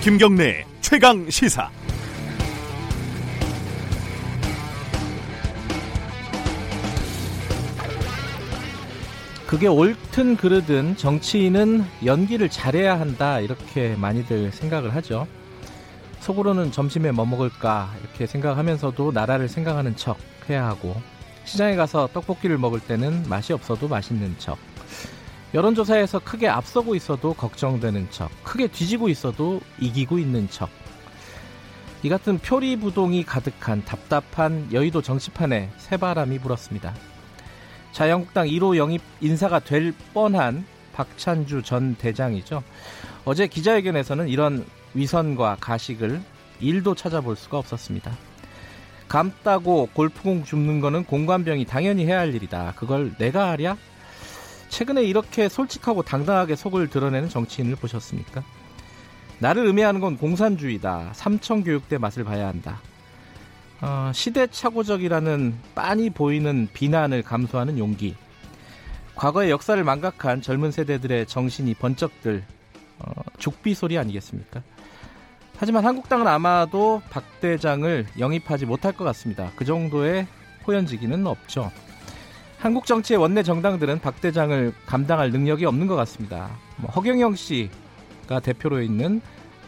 김경래 최강 시사. 그게 옳든 그르든 정치인은 연기를 잘해야 한다 이렇게 많이들 생각을 하죠. 속으로는 점심에 뭐 먹을까 이렇게 생각하면서도 나라를 생각하는 척 해야 하고 시장에 가서 떡볶이를 먹을 때는 맛이 없어도 맛있는 척 여론조사에서 크게 앞서고 있어도 걱정되는 척 크게 뒤지고 있어도 이기고 있는 척 이 같은 표리부동이 가득한 답답한 여의도 정치판에 새바람이 불었습니다. 자유한국당 1호 영입 인사가 될 뻔한 박찬주 전 대장이죠. 어제 기자회견에서는 이런 위선과 가식을 일도 찾아볼 수가 없었습니다. 감따고 골프공 줍는 거는 공관병이 당연히 해야 할 일이다. 그걸 내가 하랴? 최근에 이렇게 솔직하고 당당하게 속을 드러내는 정치인을 보셨습니까? 나를 의미하는 건 공산주의다. 삼청교육대 맛을 봐야 한다. 어, 시대착오적이라는 빤히 보이는 비난을 감수하는 용기. 과거의 역사를 망각한 젊은 세대들의 정신이 번쩍들 어, 죽비 소리 아니겠습니까? 하지만 한국당은 아마도 박 대장을 영입하지 못할 것 같습니다. 그 정도의 호연지기는 없죠. 한국 정치의 원내 정당들은 박 대장을 감당할 능력이 없는 것 같습니다. 뭐 허경영 씨가 대표로 있는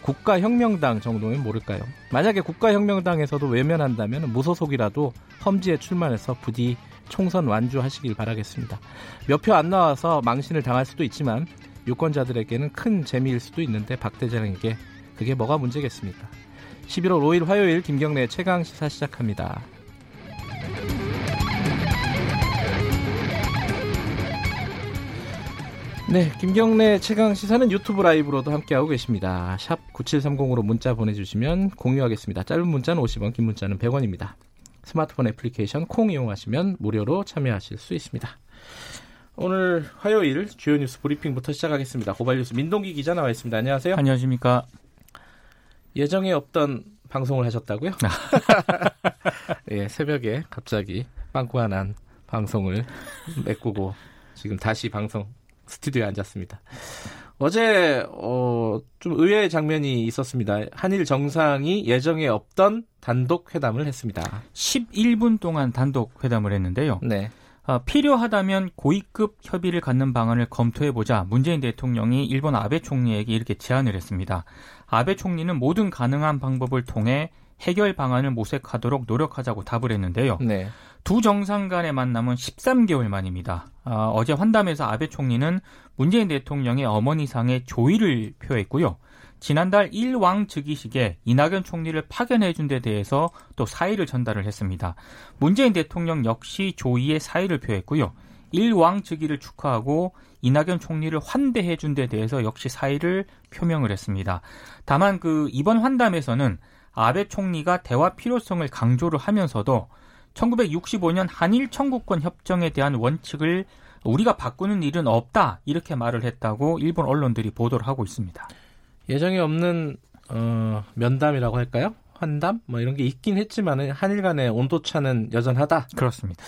국가혁명당 정도면 모를까요? 만약에 국가혁명당에서도 외면한다면 무소속이라도 험지에 출마해서 부디 총선 완주하시길 바라겠습니다. 몇 표 안 나와서 망신을 당할 수도 있지만 유권자들에게는 큰 재미일 수도 있는데 박 대장에게 그게 뭐가 문제겠습니까? 11월 5일 화요일 김경래 최강 시사 시작합니다. 네, 김경래 최강 시사는 유튜브 라이브로도 함께하고 계십니다. 샵 9730으로 문자 보내주시면 공유하겠습니다. 짧은 문자는 50원, 긴 문자는 100원입니다. 스마트폰 애플리케이션 콩 이용하시면 무료로 참여하실 수 있습니다. 오늘 화요일 주요 뉴스 브리핑부터 시작하겠습니다. 고발 뉴스 민동기 기자 나와 있습니다. 안녕하세요. 안녕하십니까. 예정에 없던 방송을 하셨다고요? 예, 새벽에 갑자기 빵꾸가 방송을 메꾸고 지금 다시 방송 스튜디오에 앉았습니다. 어제 어, 좀 의외의 장면이 있었습니다. 한일 정상이 예정에 없던 단독 회담을 했습니다. 11분 동안 단독 회담을 했는데요. 네. 어, 필요하다면 고위급 협의를 갖는 방안을 검토해보자 문재인 대통령이 일본 아베 총리에게 이렇게 제안을 했습니다. 아베 총리는 모든 가능한 방법을 통해 해결 방안을 모색하도록 노력하자고 답을 했는데요. 네. 두 정상 간의 만남은 13개월 만입니다. 어, 어제 환담에서 아베 총리는 문재인 대통령의 어머니상에 조의를 표했고요. 지난달 일왕 즉위식에 이낙연 총리를 파견해 준 데 대해서 또 사의를 전달을 했습니다. 문재인 대통령 역시 조의에 사의를 표했고요. 일왕 즉위를 축하하고 이낙연 총리를 환대해 준 데 대해서 역시 사의를 표명을 했습니다. 다만 그 이번 환담에서는 아베 총리가 대화 필요성을 강조를 하면서도 1965년 한일 청구권 협정에 대한 원칙을 우리가 바꾸는 일은 없다 이렇게 말을 했다고 일본 언론들이 보도를 하고 있습니다. 예정에 없는 어, 면담이라고 할까요? 환담 뭐 이런 게 있긴 했지만 한일 간의 온도 차는 여전하다. 그렇습니다.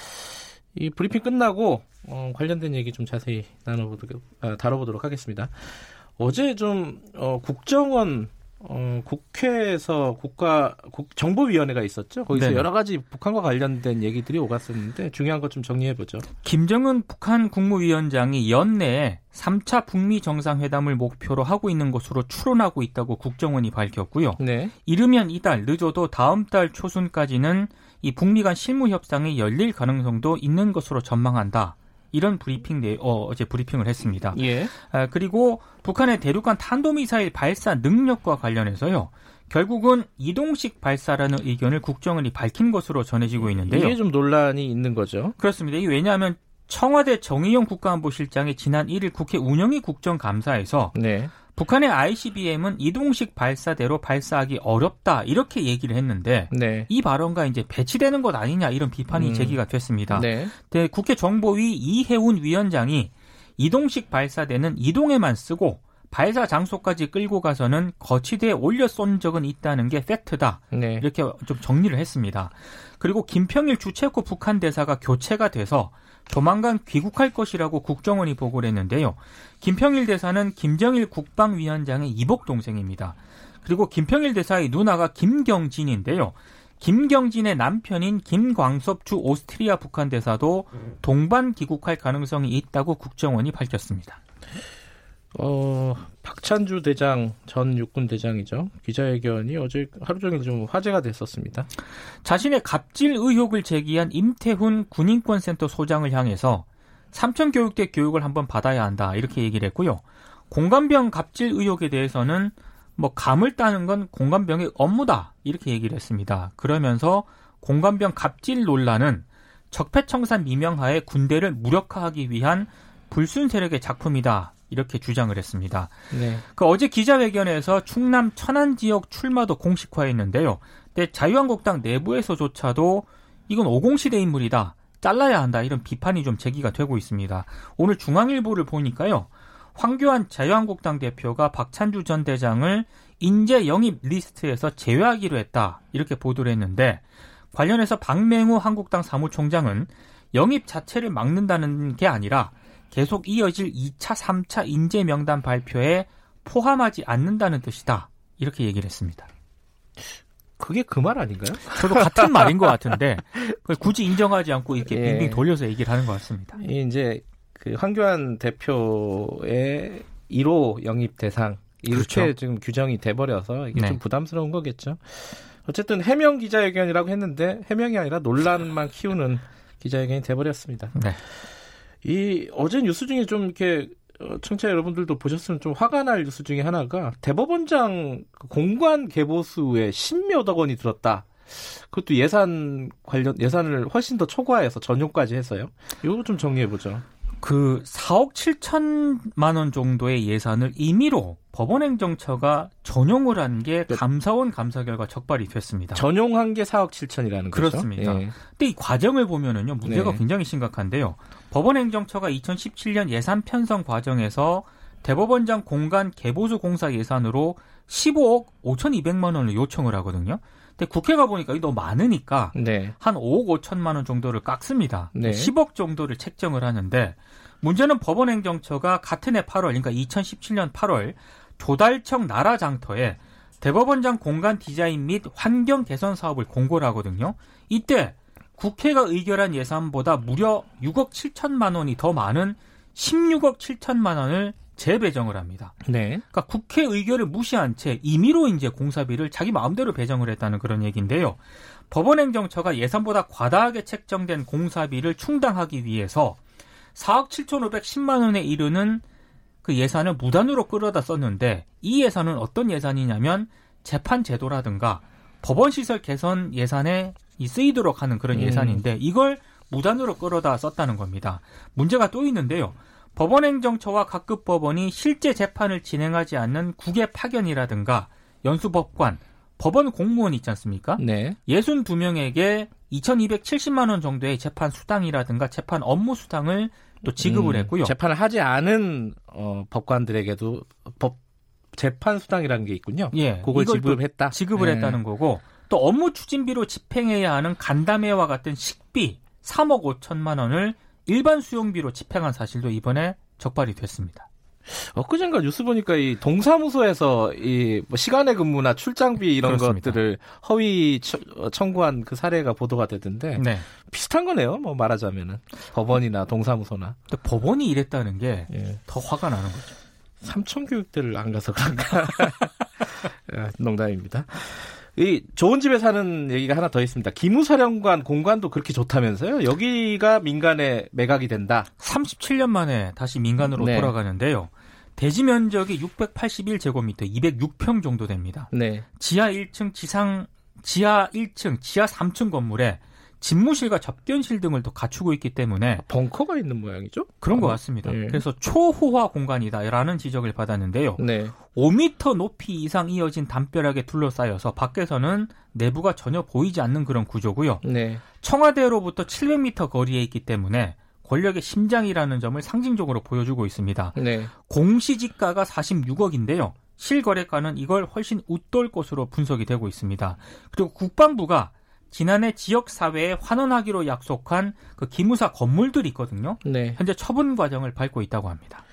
이 브리핑 끝나고 어, 관련된 얘기 좀 자세히 나눠보도록 아, 다뤄보도록 하겠습니다. 어제 좀 어, 국정원 어, 국회에서 국가 국, 정보위원회가 있었죠. 거기서 네 여러 가지 북한과 관련된 얘기들이 오갔었는데 중요한 것 좀 정리해 보죠. 김정은 북한 국무위원장이 연내에 3차 북미 정상회담을 목표로 하고 있는 것으로 추론하고 있다고 국정원이 밝혔고요. 네. 이르면 이달 늦어도 다음 달 초순까지는 이 북미 간 실무 협상이 열릴 가능성도 있는 것으로 전망한다. 이런 브리핑 내 어, 어제 브리핑을 했습니다. 예. 아, 그리고 북한의 대륙간 탄도미사일 발사 능력과 관련해서요. 결국은 이동식 발사라는 의견을 국정원이 밝힌 것으로 전해지고 있는데요. 이게 좀 논란이 있는 거죠. 그렇습니다. 이게 왜냐하면 청와대 정의용 국가안보실장이 지난 1일 국회 운영위 국정감사에서 네. 북한의 ICBM은 이동식 발사대로 발사하기 어렵다 이렇게 얘기를 했는데 네. 이 발언과 이제 배치되는 것 아니냐 이런 비판이 음. 제기가 됐습니다. 네. 네, 국회 정보위 이해운 위원장이 이동식 발사대는 이동에만 쓰고 발사 장소까지 끌고 가서는 거치대에 올려 쏜 적은 있다는 게 팩트다. 네. 이렇게 좀 정리를 했습니다. 그리고 김평일 주체코 북한 대사가 교체가 돼서 조만간 귀국할 것이라고 국정원이 보고를 했는데요. 김평일 대사는 김정일 국방위원장의 이복 동생입니다. 그리고 김평일 대사의 누나가 김경진인데요. 김경진의 남편인 김광섭 주 오스트리아 북한 대사도 동반 귀국할 가능성이 있다고 국정원이 밝혔습니다. 어, 박찬주 대장 전 육군 대장이죠. 기자회견이 어제 하루 종일 좀 화제가 됐었습니다. 자신의 갑질 의혹을 제기한 임태훈 군인권센터 소장을 향해서 삼천 교육대 교육을 한번 받아야 한다 이렇게 얘기를 했고요. 공감병 갑질 의혹에 대해서는 뭐 감을 따는 건 공감병의 업무다 이렇게 얘기를 했습니다. 그러면서 공감병 갑질 논란은 적폐청산 미명하에 군대를 무력화하기 위한 불순 세력의 작품이다 이렇게 주장을 했습니다. 네. 그 어제 기자회견에서 충남 천안 지역 출마도 공식화했는데요. 근데 자유한국당 내부에서조차도 이건 오공시대 인물이다. 잘라야 한다. 이런 비판이 좀 제기가 되고 있습니다. 오늘 중앙일보를 보니까요. 황교안 자유한국당 대표가 박찬주 전 대장을 인재 영입 리스트에서 제외하기로 했다. 이렇게 보도를 했는데 관련해서 박맹우 한국당 사무총장은 영입 자체를 막는다는 게 아니라 계속 이어질 2차, 3차 인재 명단 발표에 포함하지 않는다는 뜻이다. 이렇게 얘기를 했습니다. 그게 그 말 아닌가요? 저도 같은 말인 것 같은데 굳이 인정하지 않고 이렇게 예. 빙빙 돌려서 얘기를 하는 것 같습니다. 이제 그 황교안 대표의 1호 영입 대상 이렇게 그렇죠. 지금 규정이 돼버려서 이게 네. 좀 부담스러운 거겠죠. 어쨌든 해명 기자회견이라고 했는데 해명이 아니라 논란만 키우는 기자회견이 돼버렸습니다. 네. 이 어제 뉴스 중에 좀 이렇게 어, 청취자 여러분들도 보셨으면 좀 화가 날 뉴스 중에 하나가 대법원장 공관 개보수에 십몇억 원이 들었다. 그것도 예산 관련 예산을 훨씬 더 초과해서 전용까지 해서요. 이거 좀 정리해 보죠. 그 4억 7천만 원 정도의 예산을 임의로 법원행정처가 전용을 한 게 감사원 감사 결과 적발이 됐습니다. 전용한 게 4억 7천이라는 거죠? 그렇습니다. 예. 근데 이 과정을 보면은요 문제가 네. 굉장히 심각한데요. 법원행정처가 2017년 예산 편성 과정에서 대법원장 공간 개보수 공사 예산으로 15억 5,200만 원을 요청을 하거든요. 근데 국회가 보니까 이게 너무 많으니까 네. 한 5억 5천만 원 정도를 깎습니다. 네. 10억 정도를 책정을 하는데 문제는 법원행정처가 같은 해 8월, 그러니까 2017년 8월 조달청 나라장터에 대법원장 공간 디자인 및 환경 개선 사업을 공고를 하거든요. 이때 국회가 의결한 예산보다 무려 6억 7천만 원이 더 많은 16억 7천만 원을 재배정을 합니다. 네. 그러니까 국회 의결을 무시한 채 임의로 이제 공사비를 자기 마음대로 배정을 했다는 그런 얘기인데요. 법원행정처가 예산보다 과다하게 책정된 공사비를 충당하기 위해서 4억 7,510만 원에 이르는 그 예산을 무단으로 끌어다 썼는데 이 예산은 어떤 예산이냐면 재판 제도라든가 법원 시설 개선 예산에 쓰이도록 하는 그런 음. 예산인데 이걸 무단으로 끌어다 썼다는 겁니다. 문제가 또 있는데요. 법원행정처와 각급 법원이 실제 재판을 진행하지 않는 국외 파견이라든가 연수법관, 법원 공무원 있지 않습니까? 네. 62명에게 2,270만 원 정도의 재판 수당이라든가 재판 업무 수당을 또 지급을 음, 했고요. 재판을 하지 않은 어, 법관들에게도 법 재판 수당이라는 게 있군요. 예, 그걸 지급했다. 지급을 네. 했다는 거고 또 업무 추진비로 집행해야 하는 간담회와 같은 식비 3억 5천만 원을 일반 수용비로 집행한 사실도 이번에 적발이 됐습니다. 엊그젠가 뉴스 보니까 이 동사무소에서 이 뭐 시간의 근무나 출장비 이런 그렇습니다. 것들을 허위 청구한 그 사례가 보도가 되던데 네. 비슷한 거네요. 뭐 말하자면은 법원이나 동사무소나. 근데 법원이 이랬다는 게더 예. 화가 나는 거죠. 삼천 교육대를 안 가서 그런가. 농담입니다. 이 좋은 집에 사는 얘기가 하나 더 있습니다. 기무사령관 공간도 그렇게 좋다면서요? 여기가 민간에 매각이 된다. 37년 만에 다시 민간으로 네. 돌아가는데요. 대지 면적이 681제곱미터, 206평 정도 됩니다. 네. 지하 1층, 지상 지하 1층, 지하 3층 건물에 집무실과 접견실 등을 또 갖추고 있기 때문에 벙커가 있는 모양이죠? 그런 것 같습니다. 네. 그래서 초호화 공간이다라는 지적을 받았는데요. 네. 5m 높이 이상 이어진 담벼락에 둘러싸여서 밖에서는 내부가 전혀 보이지 않는 그런 구조고요. 네. 청와대로부터 700m 거리에 있기 때문에 권력의 심장이라는 점을 상징적으로 보여주고 있습니다. 네. 공시지가가 46억인데요. 실거래가는 이걸 훨씬 웃돌 것으로 분석이 되고 있습니다. 그리고 국방부가 지난해 지역 사회에 환원하기로 약속한 그 기무사 건물들이 있거든요. 네. 현재 처분 과정을 밟고 있다고 합니다.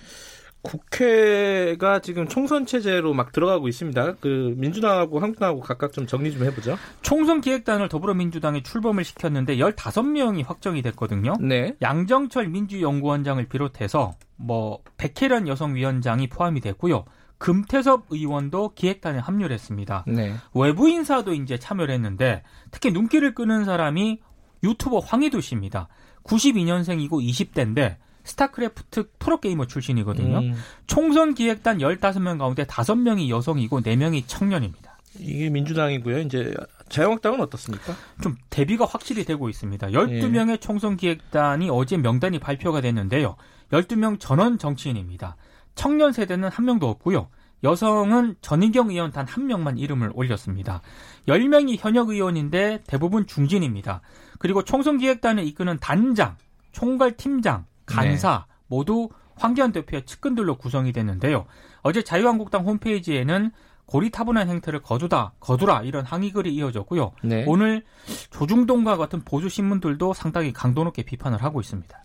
국회가 지금 총선 체제로 막 들어가고 있습니다. 그 민주당하고 한국당하고 각각 좀 정리 좀 해보죠. 총선 기획단을 더불어민주당이 출범을 시켰는데 15명이 확정이 됐거든요. 네. 양정철 민주연구원장을 비롯해서 뭐 백혜련 여성위원장이 포함이 됐고요. 금태섭 의원도 기획단에 합류를 했습니다. 네. 외부 인사도 이제 참여를 했는데 특히 눈길을 끄는 사람이 유튜버 황희두 씨입니다. 92년생이고 20대인데 스타크래프트 프로게이머 출신이거든요. 음. 총선 기획단 15명 가운데 5명이 여성이고 4명이 청년입니다. 이게 민주당이고요. 이제 자유한국당은 어떻습니까? 좀 대비가 확실히 되고 있습니다. 12명의 예. 총선 기획단이 어제 명단이 발표가 됐는데요. 12명 전원 정치인입니다. 청년 세대는 한 명도 없고요. 여성은 전희경 의원 단 한 명만 이름을 올렸습니다. 10명이 현역 의원인데 대부분 중진입니다. 그리고 총선 기획단을 이끄는 단장, 총괄 팀장, 간사 네. 모두 황교안 대표의 측근들로 구성이 됐는데요. 어제 자유한국당 홈페이지에는 고리타분한 행태를 거두다, 거두라 이런 항의글이 이어졌고요. 네. 오늘 조중동과 같은 보수 신문들도 상당히 강도 높게 비판을 하고 있습니다.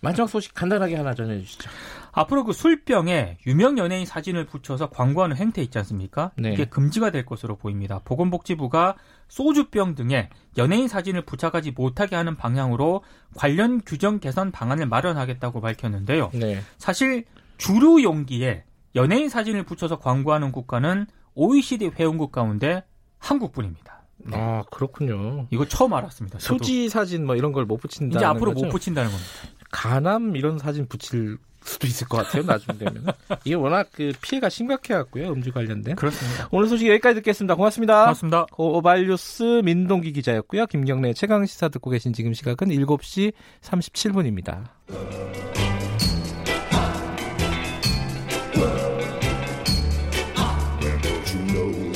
마지막 소식 간단하게 하나 전해주시죠. 앞으로 그 술병에 유명 연예인 사진을 붙여서 광고하는 행태 있지 않습니까? 네. 이게 금지가 될 것으로 보입니다. 보건복지부가 소주병 등에 연예인 사진을 부착하지 못하게 하는 방향으로 관련 규정 개선 방안을 마련하겠다고 밝혔는데요. 네. 사실 주류 용기에 연예인 사진을 붙여서 광고하는 국가는 OECD 회원국 가운데 한국뿐입니다. 네. 아 그렇군요. 이거 처음 알았습니다. 소지 사진 뭐 이런 걸 못 붙인다. 이제 앞으로 거죠? 못 붙인다는 겁니다. 가남 이런 사진 붙일 수도 있을 것 같아요. 나중 되면 이게 워낙 그 피해가 심각해갖고요. 음주 관련된. 그렇습니다. 오늘 소식 여기까지 듣겠습니다. 고맙습니다. 고맙습니다. 고발뉴스 민동기 기자였고요. 김경래 최강 시사 듣고 계신 지금 시각은 7시 37분입니다.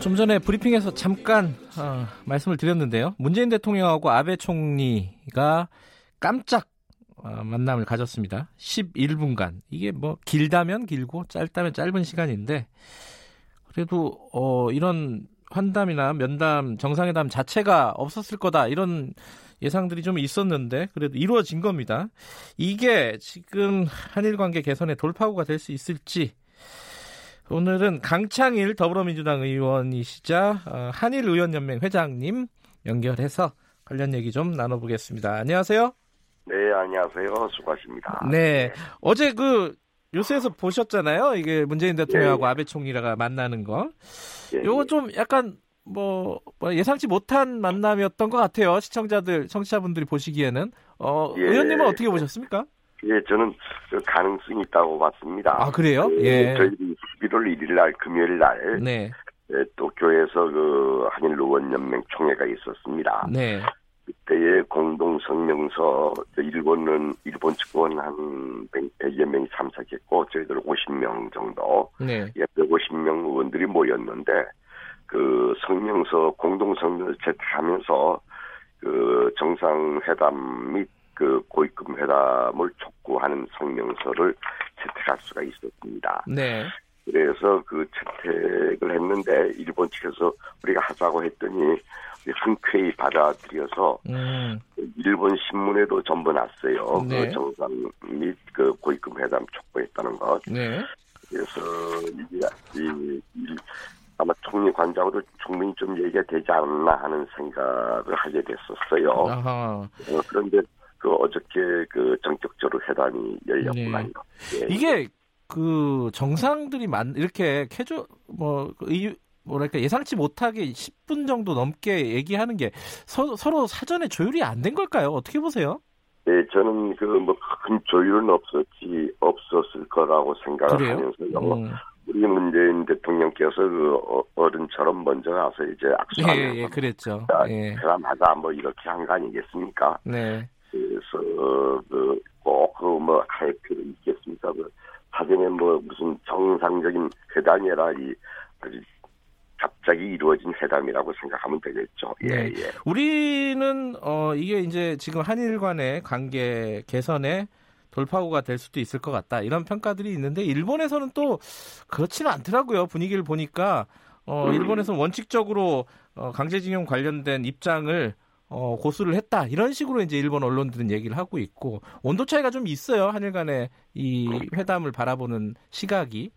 좀 전에 브리핑에서 잠깐 어, 말씀을 드렸는데요. 문재인 대통령하고 아베 총리가 깜짝 어, 만남을 가졌습니다. 11분간. 이게 뭐 길다면 길고 짧다면 짧은 시간인데 그래도 어 이런 환담이나 면담, 정상회담 자체가 없었을 거다. 이런 예상들이 좀 있었는데 그래도 이루어진 겁니다. 이게 지금 한일 관계 개선의 돌파구가 될 수 있을지 오늘은 강창일 더불어민주당 의원이시자 어, 한일의원연맹 회장님 연결해서 관련 얘기 좀 나눠보겠습니다. 안녕하세요. 네, 안녕하세요. 수고하십니다. 네. 어제 그 뉴스에서 보셨잖아요. 이게 문재인 대통령하고 예, 예. 아베 총리가 만나는 거. 예, 요거 예. 좀 약간 뭐, 뭐, 예상치 못한 만남이었던 것 같아요. 시청자들, 청취자분들이 보시기에는. 어, 예. 의원님은 어떻게 보셨습니까? 예, 저는 그 가능성이 있다고 봤습니다. 아, 그래요? 그, 예. 저희들이 11월 1일 날, 금요일 날. 네. 예, 도쿄에서 그 한일 의원연맹 총회가 있었습니다. 네. 그때의 공동 성명서 일본은 일본 측은 한 100여 명이 참석했고 저희들 50명 정도 네. 150명 의원들이 모였는데 그 성명서 공동 성명을 채택하면서 그 정상회담 및 그 고위급 회담을 촉구하는 성명서를 채택할 수가 있었습니다. 네. 그래서 그 채택을 했는데 일본 측에서 우리가 하자고 했더니 흔쾌히 받아들여서 음. 일본 신문에도 전부 났어요. 네. 그 정상 및 그 고위급 회담 촉구했다는 것. 네. 그래서 이게 이, 이, 아마 총리 관장으로 충분히 좀 얘기가 되지 않나 하는 생각을 하게 됐었어요. 어, 그런데 그 어저께 그 전격적으로 회담이 열렸구만요. 네. 예. 이게 그 정상들이 만 이렇게 캐주 뭐 의, 뭐랄까 예상치 못하게 10분 정도 넘게 얘기하는 게 서, 로 사전에 조율이 안 된 걸까요? 어떻게 보세요? 네, 저는 그 뭐 큰 조율은 없었지 없었을 거라고 생각을 그래요? 하면서요. 음. 우리 문재인 대통령께서 그 어, 어른처럼 먼저 가서 이제 악수하면서 예, 예, 그랬죠. 예. 사람하자 뭐 이렇게 한 거 아니겠습니까? 네. 그래서 그꼭그뭐할 필요 있겠습니까? 그 사전에 뭐 무슨 정상적인 회담이라 이 아주 갑자기 이루어진 회담이라고 생각하면 되겠죠. 예, 네. 예. 우리는 어 이게 이제 지금 한일 간의 관계 개선에 돌파구가 될 수도 있을 것 같다 이런 평가들이 있는데 일본에서는 또 그렇지는 않더라고요 분위기를 보니까 어 음. 일본에서는 원칙적으로 어 강제징용 관련된 입장을 어, 고수를 했다 이런 식으로 이제 일본 언론들은 얘기를 하고 있고 온도 차이가 좀 있어요 한일 간의 이 회담을 바라보는 시각이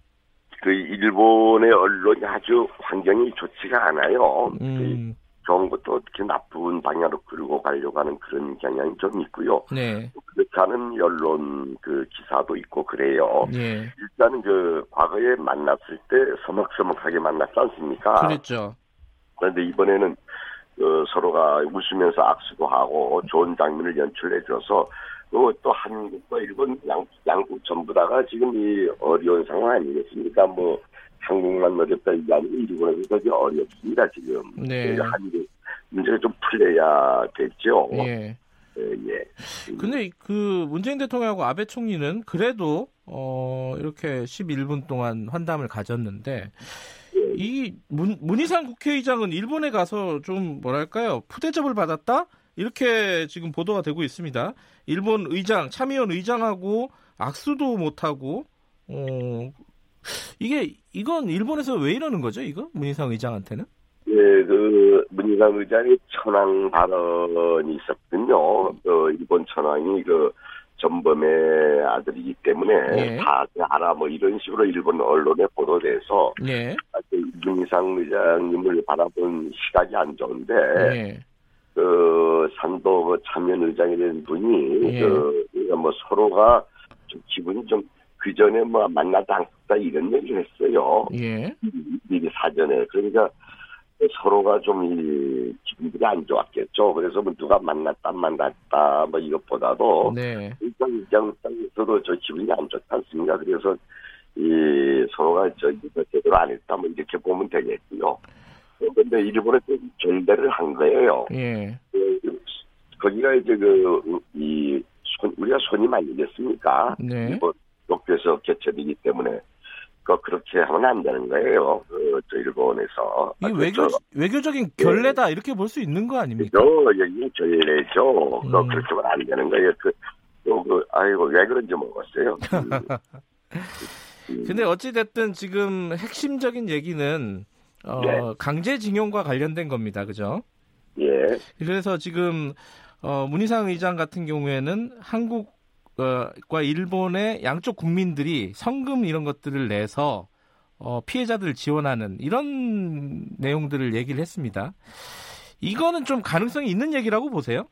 그 일본의 언론이 아주 환경이 좋지가 않아요. 음. 좋은 것도 어떻게 나쁜 방향으로 끌고 가려고 하는 그런 경향이 좀 있고요. 네. 그렇지 않은 언론 그 기사도 있고 그래요. 네. 일단은 그 과거에 만났을 때 서먹서먹하게 만났지 않습니까? 그렇죠. 그런데 이번에는 그 서로가 웃으면서 악수도 하고 좋은 장면을 연출해줘서 또 한국과 일본 양, 양국 전부 다가 지금 이 어려운 상황 아니겠습니까? 뭐 한국만 어렵다 이게 아니고 일본에서 되 어렵습니다 지금. 네. 한국 문제가 좀 풀려야 되죠. 예. 예, 예. 근데 그 문재인 대통령하고 아베 총리는 그래도 어 이렇게 11분 동안 환담을 가졌는데 예. 이 문, 문희상 국회의장은 일본에 가서 좀 뭐랄까요 푸대접을 받았다 이렇게 지금 보도가 되고 있습니다. 일본 의장 참의원 의장하고 악수도 못하고 어 이게 이건 일본에서 왜 이러는 거죠? 이거 문희상 의장한테는? 예, 그 문희상 의장의 천황 발언이 있었군요. 그 일본 천황이 그 전범의 아들이기 때문에 예. 다 알아 뭐 이런 식으로 일본 언론에 보도돼서 예. 문희상 의장님을 바라본 시각이 안 좋은데 예. 그 산도 뭐 참여 의장이 된 분이 예. 그 그러니까 뭐 서로가 좀 기분이 좀 그 전에 뭐 만나다 않다 이런 얘기를 했어요. 예. 미리 사전에 그러니까 서로가 좀 이 기분들이 안 좋았겠죠. 그래서 뭐 누가 만났다 만났다 뭐 이것보다도 네. 일단 입장에서도 저 기분이 안 좋지 않습니까? 그래서 이 서로가 저 이거 제대로 안 했다 뭐 이렇게 보면 되겠고요. 그런데 일본에 결대를 한 거예요. 예. 그, 거기가 이제 그, 이, 손, 우리가 손님 아니겠습니까? 네. 일본 도쿄에서 개최되기 때문에 그 그렇게 하면 안 되는 거예요. 그, 저 일본에서. 이 외교, 저, 외교적인 결례다 네. 이렇게 볼 수 있는 거 아닙니까? 여기 결례죠. 음. 그렇게 하면 안 되는 거예요. 그, 또 그, 아이고, 왜 그런지 모르겠어요. 근데 어찌 됐든 지금 핵심적인 얘기는 어, 네. 강제징용과 관련된 겁니다. 그죠? 예. 그래서 지금 어, 문희상 의장 같은 경우에는 한국과 일본의 양쪽 국민들이 성금 이런 것들을 내서 어, 피해자들을 지원하는 이런 내용들을 얘기를 했습니다. 이거는 좀 가능성이 있는 얘기라고 보세요?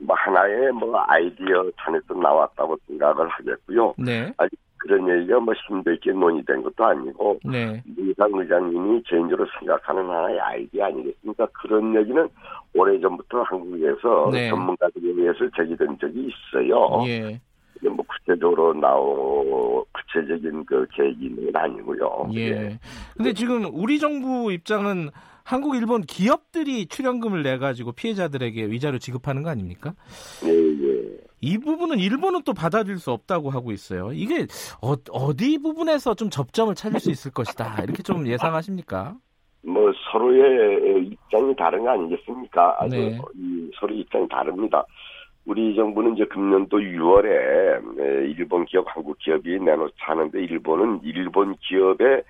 뭐 하나의 뭐 아이디어 단에서 나왔다고 생각을 하겠고요. 네. 아직 그런 얘기가 뭐 심도 있게 논의된 것도 아니고 네. 이상 의장님이 개인적으로 생각하는 하나의 아이디어 아니겠습니까? 그런 얘기는 오래전부터 한국에서 네. 전문가들에 의해서 제기된 적이 있어요. 예. 뭐 구체적으로 나오 구체적인 그 계획이 있는 건 아니고요. 예. 예. 근데 지금 우리 정부 입장은 한국, 일본 기업들이 출연금을 내 가지고 피해자들에게 위자료 지급하는 거 아닙니까? 예, 예. 이 부분은 일본은 또 받아들일 수 없다고 하고 있어요. 이게 어, 디 부분에서 좀 접점을 찾을 수 있을 것이다. 이렇게 좀 예상하십니까? 뭐 서로의 입장이 다른 거 아니겠습니까? 아주 네. 서로 입장이 다릅니다. 우리 정부는 이제 금년도 6월에 일본 기업, 한국 기업이 내놓지 않은데 일본은 일본 기업에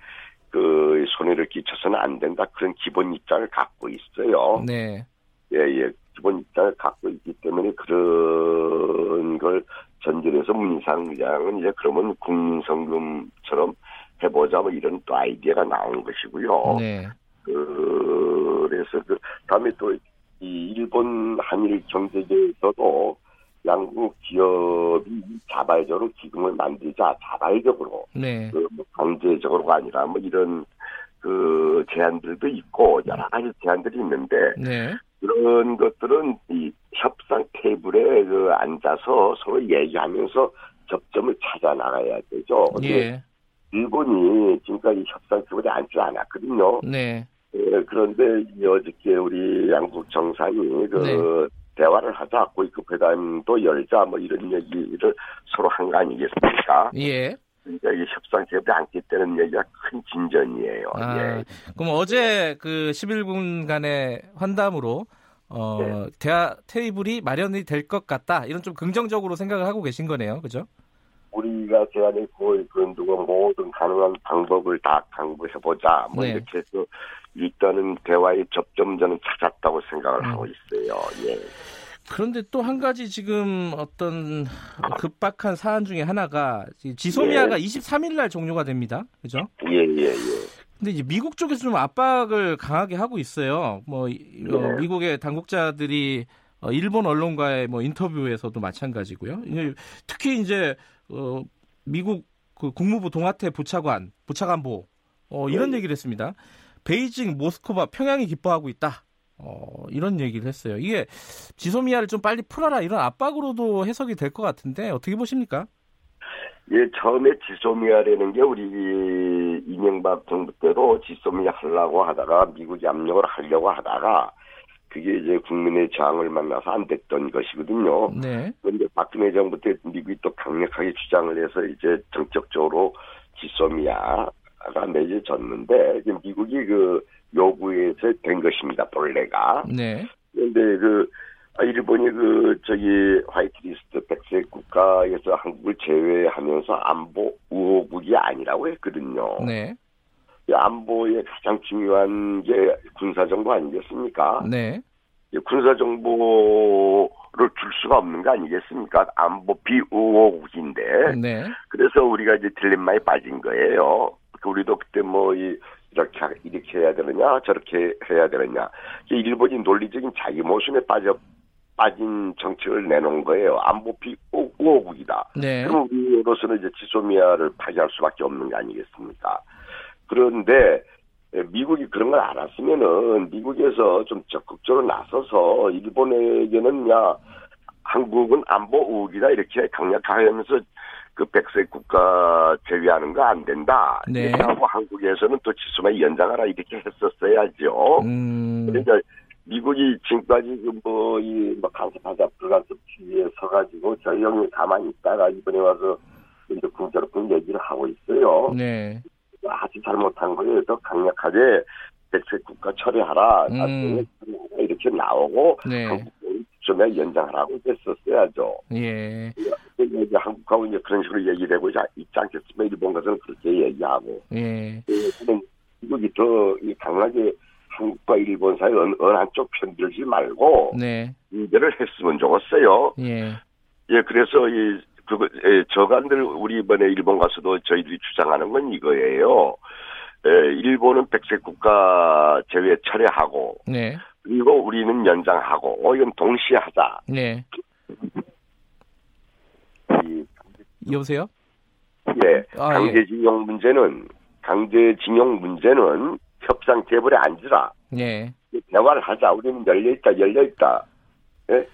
그 손해를 끼쳐서는 안 된다 그런 기본 입장을 갖고 있어요. 네. 예, 예. 기본 입장을 갖고 있기 때문에 그런 걸 전제해서 문상 의장은 이제 그러면 국민성금처럼 해보자 뭐 이런 또 아이디어가 나온 것이고요. 네. 그, 그래서 그 다음에 또 이 일본 한일 경제계에서도 양국 기업이 자발적으로 기금을 만들자 자발적으로 네. 그뭐 강제적으로가 아니라 뭐 이런 그 제안들도 있고 여러 가지 제안들이 있는데 네. 그런 것들은 이 협상 테이블에 그 앉아서 서로 얘기하면서 접점을 찾아 나가야 되죠. 예. 일본이 지금까지 협상 테이블에 앉지 않았거든요. 네. 예, 그런데 어저께 우리 양국 정상이 그 네. 대화를 하자, 고위급 회담도 열자, 뭐 이런 얘기를 서로 한 거 아니겠습니까? 예. 그러니까 이 협상 제압이 않겠다는 얘기가 큰 진전이에요. 아, 예. 그럼 어제 그 11분 간의 환담으로 어, 네. 대화 테이블이 마련이 될 것 같다. 이런 좀 긍정적으로 생각을 하고 계신 거네요. 그죠? 우리가 제안을 그런 두고 모든 가능한 방법을 다 강구해보자. 뭐 네. 이렇게 해서 일단은 대화의 접점자는 찾았다고 생각을 음. 하고 있어요. 예. 그런데 또 한 가지 지금 어떤 급박한 사안 중에 하나가 지소미아가 예. 23일 날 종료가 됩니다. 그죠? 예, 예, 예. 근데 이제 미국 쪽에서 좀 압박을 강하게 하고 있어요. 뭐 어, 예. 미국의 당국자들이 어, 일본 언론과의 뭐 인터뷰에서도 마찬가지고요. 특히 이제 어, 미국 그 국무부 동아태 부차관, 부차관보 어, 이런 네. 얘기를 했습니다. 베이징, 모스크바, 평양이 기뻐하고 있다. 어, 이런 얘기를 했어요. 이게 지소미아를 좀 빨리 풀어라 이런 압박으로도 해석이 될 것 같은데 어떻게 보십니까? 예, 처음에 지소미아라는 게 우리 이명박 정부 때도 지소미아 하려고 하다가 미국이 압력을 하려고 하다가 그게 이제 국민의 저항을 만나서 안 됐던 것이거든요. 네. 그런데 박근혜 정부 때 미국이 또 강력하게 주장을 해서 이제 정적적으로 지소미아 가 맺어졌는데 미국이 그 요구에서 된 것입니다. 본래가. 네. 그런데 그 일본이 그 저기 화이트리스트 백색 국가에서 한국을 제외하면서 안보 우호국이 아니라고 했거든요. 네. 안보의 가장 중요한 게 군사정보 아니겠습니까? 네. 군사정보를 줄 수가 없는 거 아니겠습니까? 안보 비우호국인데. 네. 그래서 우리가 이제 딜레마에 빠진 거예요. 우리도 그때 뭐, 이, 이렇게, 이렇게 해야 되느냐, 저렇게 해야 되느냐. 일본이 논리적인 자기 모순에 빠져, 빠진 정책을 내놓은 거예요. 안보 비우호국이다. 네. 그럼 우리로서는 이제 지소미아를 파기할 수밖에 없는 거 아니겠습니까? 그런데 미국이 그런 걸 알았으면은 미국에서 좀 적극적으로 나서서 일본에게는 야 한국은 안보 우국이다 이렇게 강력하면서 그 백색 국가 제외하는 거 안 된다. 네. 하고 한국에서는 또 지수만 연장하라 이렇게 했었어야죠. 음. 그러니까 미국이 지금까지 그뭐이뭐 간섭하자 불간섭 주위에 서가지고 저희 형이 가만히 있다가 이번에 와서 이제 군사로 얘기를 하고 있어요. 네. 아주 잘못한 거에 더 강력하게 백색 국가 처리하라, 음. 이렇게 나오고 네. 한국에 연장하라고 했었어야죠. 예. 이제 한국하고 이제 그런 식으로 얘기를 해고 있지 않겠으면 일본 가서는 그렇게 얘기하고. 예. 그는 미국이 더 강하게 한국과 일본 사이 어느, 어느 한쪽 편들지 말고 네. 문제를 했으면 좋겠어요. 예. 예, 그래서 이 그, 예, 저간들 우리 이번에 일본 가서도 저희들이 주장하는 건 이거예요. 예, 일본은 백색 국가 제외 철회하고, 네. 그리고 우리는 연장하고, 어, 이건 동시에 하자. 네. 이, 여보세요? 예, 아, 강제징용 예. 문제는 강제징용 문제는 협상 테이블에 앉으라. 예. 대화를 하자. 우리는 열려 있다, 열려 있다. 예?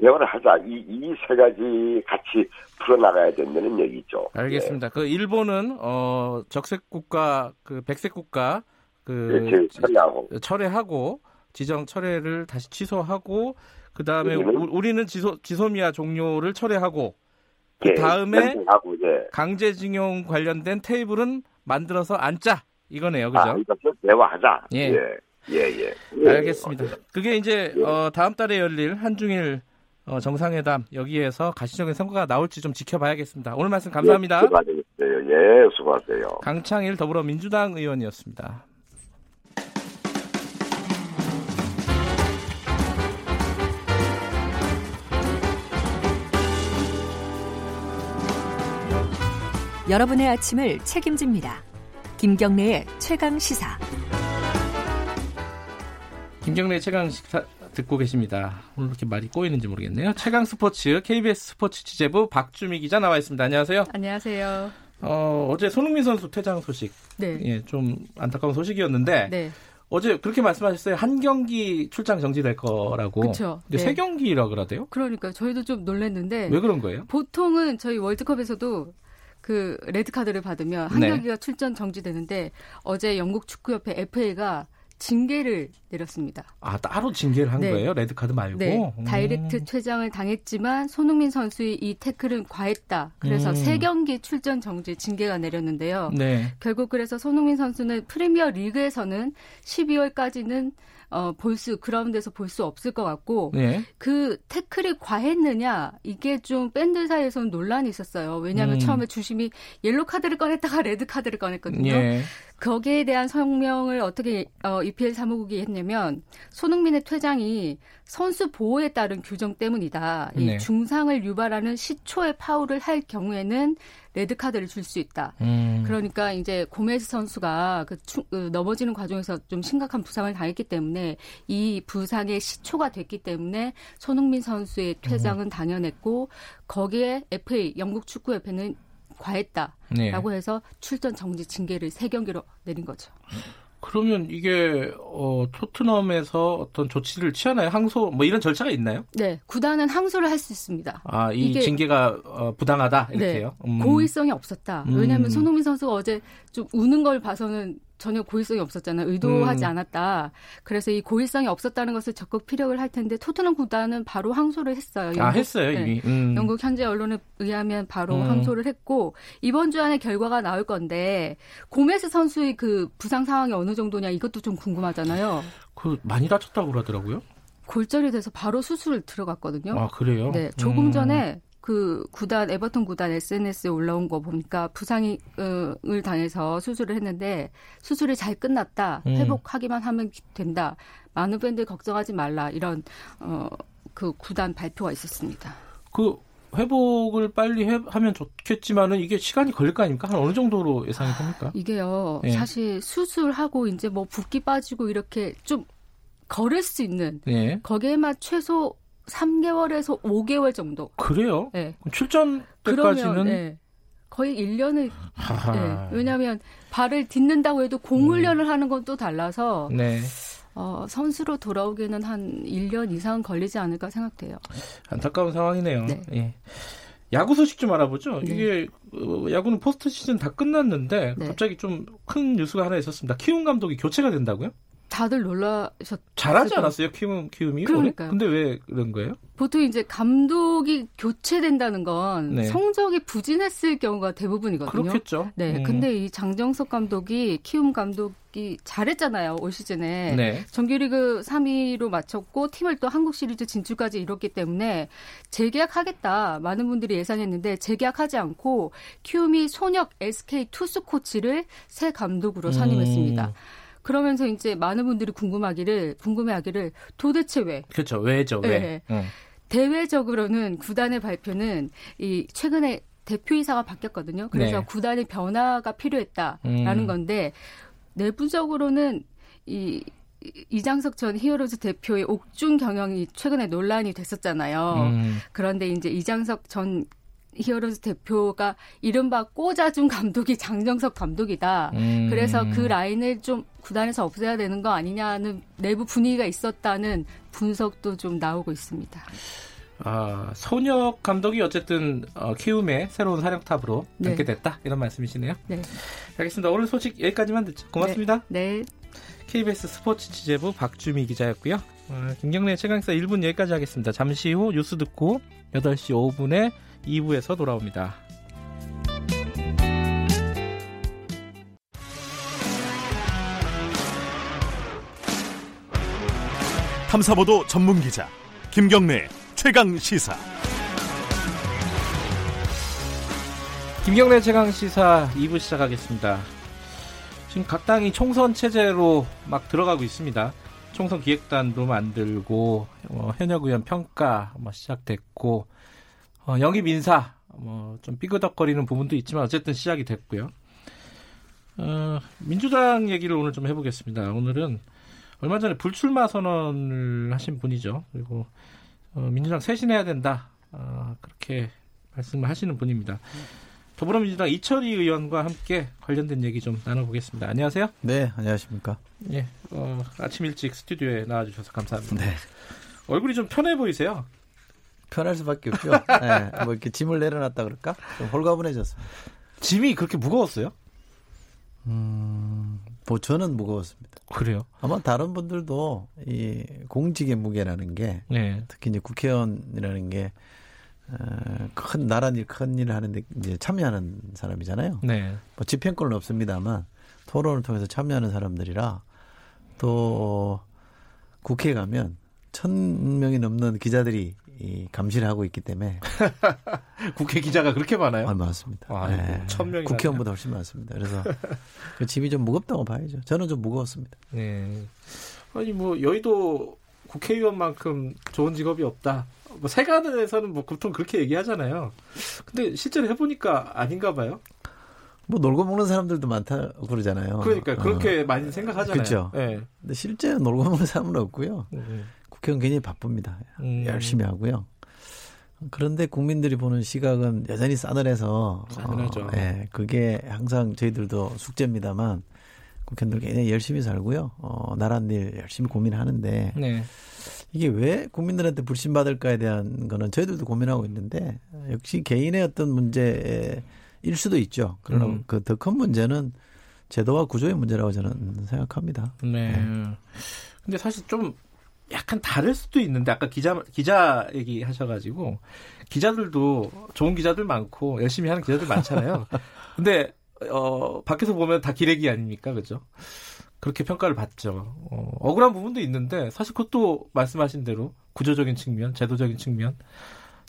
대화를 하자. 이 이 세 가지 같이 풀어나가야 된다는 얘기죠. 알겠습니다. 네. 그 일본은 어 적색 국가 그 백색 국가 그 네, 철회하고 철회하고 지정 철회를 다시 취소하고 그 다음에 우리는 지소 지소미아 종료를 철회하고 그 네, 다음에 네, 강제징용 관련된 테이블은 만들어서 앉자 이거네요, 그죠? 아, 이것을 대화하자. 예. 예. 예, 예. 알겠습니다. 그게 이제 어, 다음 달에 열릴 한중일 어, 정상회담 여기에서 가시적인 성과가 나올지 좀 지켜봐야겠습니다. 오늘 말씀 감사합니다. 예, 예, 수고하세요. 강창일 더불어민주당 의원이었습니다. 여러분의 아침을 책임집니다. 김경래의 최강 시사. 김경래 최강 시사 듣고 계십니다. 오늘 이렇게 말이 꼬이는지 모르겠네요. 최강 스포츠 KBS 스포츠 취재부 박주미 기자 나와 있습니다. 안녕하세요. 안녕하세요. 어, 어제 손흥민 선수 퇴장 소식. 네. 예, 좀 안타까운 소식이었는데. 네. 어제 그렇게 말씀하셨어요. 한 경기 출장 정지될 거라고. 그렇죠. 근데 네. 세 경기라 그러대요? 그러니까 저희도 좀 놀랐는데. 왜 그런 거예요? 보통은 저희 월드컵에서도 그 레드 카드를 받으면 한 네. 경기가 출전 정지되는데 어제 영국 축구협회 FA가 징계를 내렸습니다. 아 따로 징계를 한 네. 거예요? 레드 카드 말고? 네. 음. direct 퇴장을 당했지만 손흥민 선수의 이 태클은 과했다. 그래서 음. 세 경기 출전 정지 징계가 내렸는데요. 네. 결국 그래서 손흥민 선수는 프리미어 리그에서는 12월까지는 어, 볼 수, 그라운드에서 볼 수 없을 것 같고, 네. 그 태클이 과했느냐, 이게 좀 팬들 사이에서는 논란이 있었어요. 왜냐하면 음. 처음에 주심이 옐로 카드를 꺼냈다가 레드 카드를 꺼냈거든요. 예. 거기에 대한 성명을 어떻게 어, EPL 사무국이 했냐면 손흥민의 퇴장이 선수 보호에 따른 규정 때문이다. 이 네. 중상을 유발하는 시초의 파울을 할 경우에는 레드 카드를 줄 수 있다. 음. 그러니까 이제 고메스 선수가 그, 추, 그 넘어지는 과정에서 좀 심각한 부상을 당했기 때문에 이 부상의 시초가 됐기 때문에 손흥민 선수의 퇴장은 음. 당연했고 거기에 FA 영국 축구 협회는 과했다라고 네. 해서 출전 정지 징계를 세 경기로 내린 거죠. 그러면 이게 어, 토트넘에서 어떤 조치를 취하나요? 항소 뭐 이런 절차가 있나요? 네, 구단은 항소를 할 수 있습니다. 아, 이 징계가 어, 부당하다 이렇게요? 네, 음. 고의성이 없었다. 왜냐하면 음. 손흥민 선수가 어제 좀 우는 걸 봐서는 전혀 고의성이 없었잖아요. 의도하지 음. 않았다. 그래서 이 고의성이 없었다는 것을 적극 피력을 할 텐데 토트넘 구단은 바로 항소를 했어요. 아, 영국, 아 했어요 네. 이미. 음. 영국 현재 언론에 의하면 바로 음. 항소를 했고 이번 주 안에 결과가 나올 건데 고메스 선수의 그 부상 상황이 어느 정도냐 이것도 좀 궁금하잖아요. 그 많이 다쳤다고 그러더라고요. 골절이 돼서 바로 수술 들어갔거든요. 아 그래요? 네, 조금 전에 그 구단 에버턴 구단 SNS에 올라온 거 보니까 부상을 당해서 수술을 했는데 수술이 잘 끝났다 음. 회복하기만 하면 된다 많은 팬들 걱정하지 말라 이런 어그 구단 발표가 있었습니다. 그 회복을 빨리 해, 하면 좋겠지만은 이게 시간이 걸릴 거 아닙니까? 한 어느 정도로 예상이 됩니까? 아, 이게요. 네. 사실 수술하고 이제 뭐 붓기 빠지고 이렇게 좀 걸을 수 있는 네. 거기에만 최소 3개월에서 5개월 정도. 그래요? 네. 출전 때까지는 그러면, 네. 거의 1년을 네. 왜냐하면 발을 딛는다고 해도 공훈련을 음. 하는 건 또 달라서 네. 어, 선수로 돌아오기는 한 1년 이상 걸리지 않을까 생각돼요. 안타까운 상황이네요. 네. 예. 야구 소식 좀 알아보죠. 네. 이게 어, 야구는 포스트 시즌 다 끝났는데 네. 갑자기 좀 큰 뉴스가 하나 있었습니다. 키움 감독이 교체가 된다고요? 다들 놀라셨. 잘하지 않았어요 키움 키움이? 그러니까요. 근데 왜 그런 거예요? 보통 이제 감독이 교체된다는 건 네. 성적이 부진했을 경우가 대부분이거든요. 그렇겠죠. 네. 음. 근데 이 장정석 감독이 키움 감독이 잘했잖아요 올 시즌에 네. 정규리그 3위로 마쳤고 팀을 또 한국 시리즈 진출까지 이뤘기 때문에 재계약하겠다 많은 분들이 예상했는데 재계약하지 않고 키움이 손혁 SK 투수 코치를 새 감독으로 선임했습니다. 음. 그러면서 이제 많은 분들이 궁금하기를 궁금해하기를 도대체 왜? 그렇죠. 왜죠? 왜? 네. 응. 대외적으로는 구단의 발표는 이 최근에 대표이사가 바뀌었거든요. 그래서 네. 구단의 변화가 필요했다라는 음. 건데 내부적으로는 이 이장석 전 히어로즈 대표의 옥중 경영이 최근에 논란이 됐었잖아요. 음. 그런데 이제 이장석 전 히어로즈 대표가 이른바 꽂아준 감독이 장정석 감독이다. 음. 그래서 그 라인을 좀 구단에서 없애야 되는 거 아니냐는 내부 분위기가 있었다는 분석도 좀 나오고 있습니다. 아, 손혁 감독이 어쨌든 어, 키움의 새로운 사령탑으로 네. 앉게 됐다 이런 말씀이시네요. 네. 알겠습니다. 오늘 소식 여기까지만 듣죠. 고맙습니다. 네. 네. KBS 스포츠 취재부 박주미 기자였고요. 어, 김경래 최강사 1분 여기까지 하겠습니다. 잠시 후 뉴스 듣고 8시 5분에 2부에서 돌아옵니다. 탐사보도 전문 기자 김경래 최강 시사. 김경래 최강 시사 2부 시작하겠습니다. 지금 각 당이 총선 체제로 막 들어가고 있습니다. 총선 기획단도 만들고 어, 현역 의원 평가 뭐 시작됐고 어, 영입 인사 뭐 좀 삐그덕거리는 부분도 있지만 어쨌든 시작이 됐고요. 어, 민주당 얘기를 오늘 좀 해보겠습니다. 오늘은 얼마 전에 불출마 선언을 하신 분이죠. 그리고 어, 민주당 쇄신해야 된다. 어, 그렇게 말씀을 하시는 분입니다. 더불어민주당 이철희 의원과 함께 관련된 얘기 좀 나눠보겠습니다. 안녕하세요. 네, 안녕하십니까. 예, 어, 아침 일찍 스튜디오에 나와주셔서 감사합니다. 네. 얼굴이 좀 편해 보이세요. 편할 수밖에 없죠. 네, 뭐 이렇게 짐을 내려놨다 그럴까? 좀 홀가분해졌습니다. 짐이 그렇게 무거웠어요? 음, 뭐 저는 무거웠습니다. 그래요? 아마 다른 분들도 이 공직의 무게라는 게 네. 특히 이제 국회의원이라는 게 어, 큰 일, 큰 일을 하는데 이제 참여하는 사람이잖아요. 네. 뭐 집행권은 없습니다만 토론을 통해서 참여하는 사람들이라 또 국회에 가면 천 명이 넘는 기자들이 이 감시를 하고 있기 때문에 국회 기자가 그렇게 많아요? 아, 많습니다. 아, 네. 천 명이 국회의원보다 훨씬 많습니다. 그래서 그 짐이 좀 무겁다고 봐야죠. 저는 좀 무거웠습니다. 네. 아니 뭐 여의도 국회의원만큼 좋은 직업이 없다. 뭐 세간에서는 뭐 보통 그렇게 얘기하잖아요. 근데 실제로 해보니까 아닌가 봐요. 뭐 놀고 먹는 사람들도 많다 그러잖아요. 그러니까 그렇게 어. 많이 생각하잖아요. 그렇죠. 네. 근데 실제 놀고 먹는 사람은 없고요. 음. 국회의원 굉장히 바쁩니다. 음. 열심히 하고요. 그런데 국민들이 보는 시각은 여전히 싸늘해서 싸늘하죠. 어, 예, 그게 항상 저희들도 숙제입니다만 국회의원들 굉장히 열심히 살고요. 어, 나라 일 열심히 고민하는데 네. 이게 왜 국민들한테 불신받을까에 대한 거는 저희들도 고민하고 있는데 역시 개인의 어떤 문제일 수도 있죠. 그러나 음. 그더 큰 문제는 제도와 구조의 문제라고 저는 생각합니다. 네. 네. 근데 사실 좀 약간 다를 수도 있는데 아까 기자 기자 얘기 하셔가지고 기자들도 좋은 기자들 많고 열심히 하는 기자들 많잖아요. 근데 어 밖에서 보면 다 기레기 아닙니까, 그죠? 그렇게 평가를 받죠. 어, 억울한 부분도 있는데 사실 그것도 말씀하신 대로 구조적인 측면, 제도적인 측면,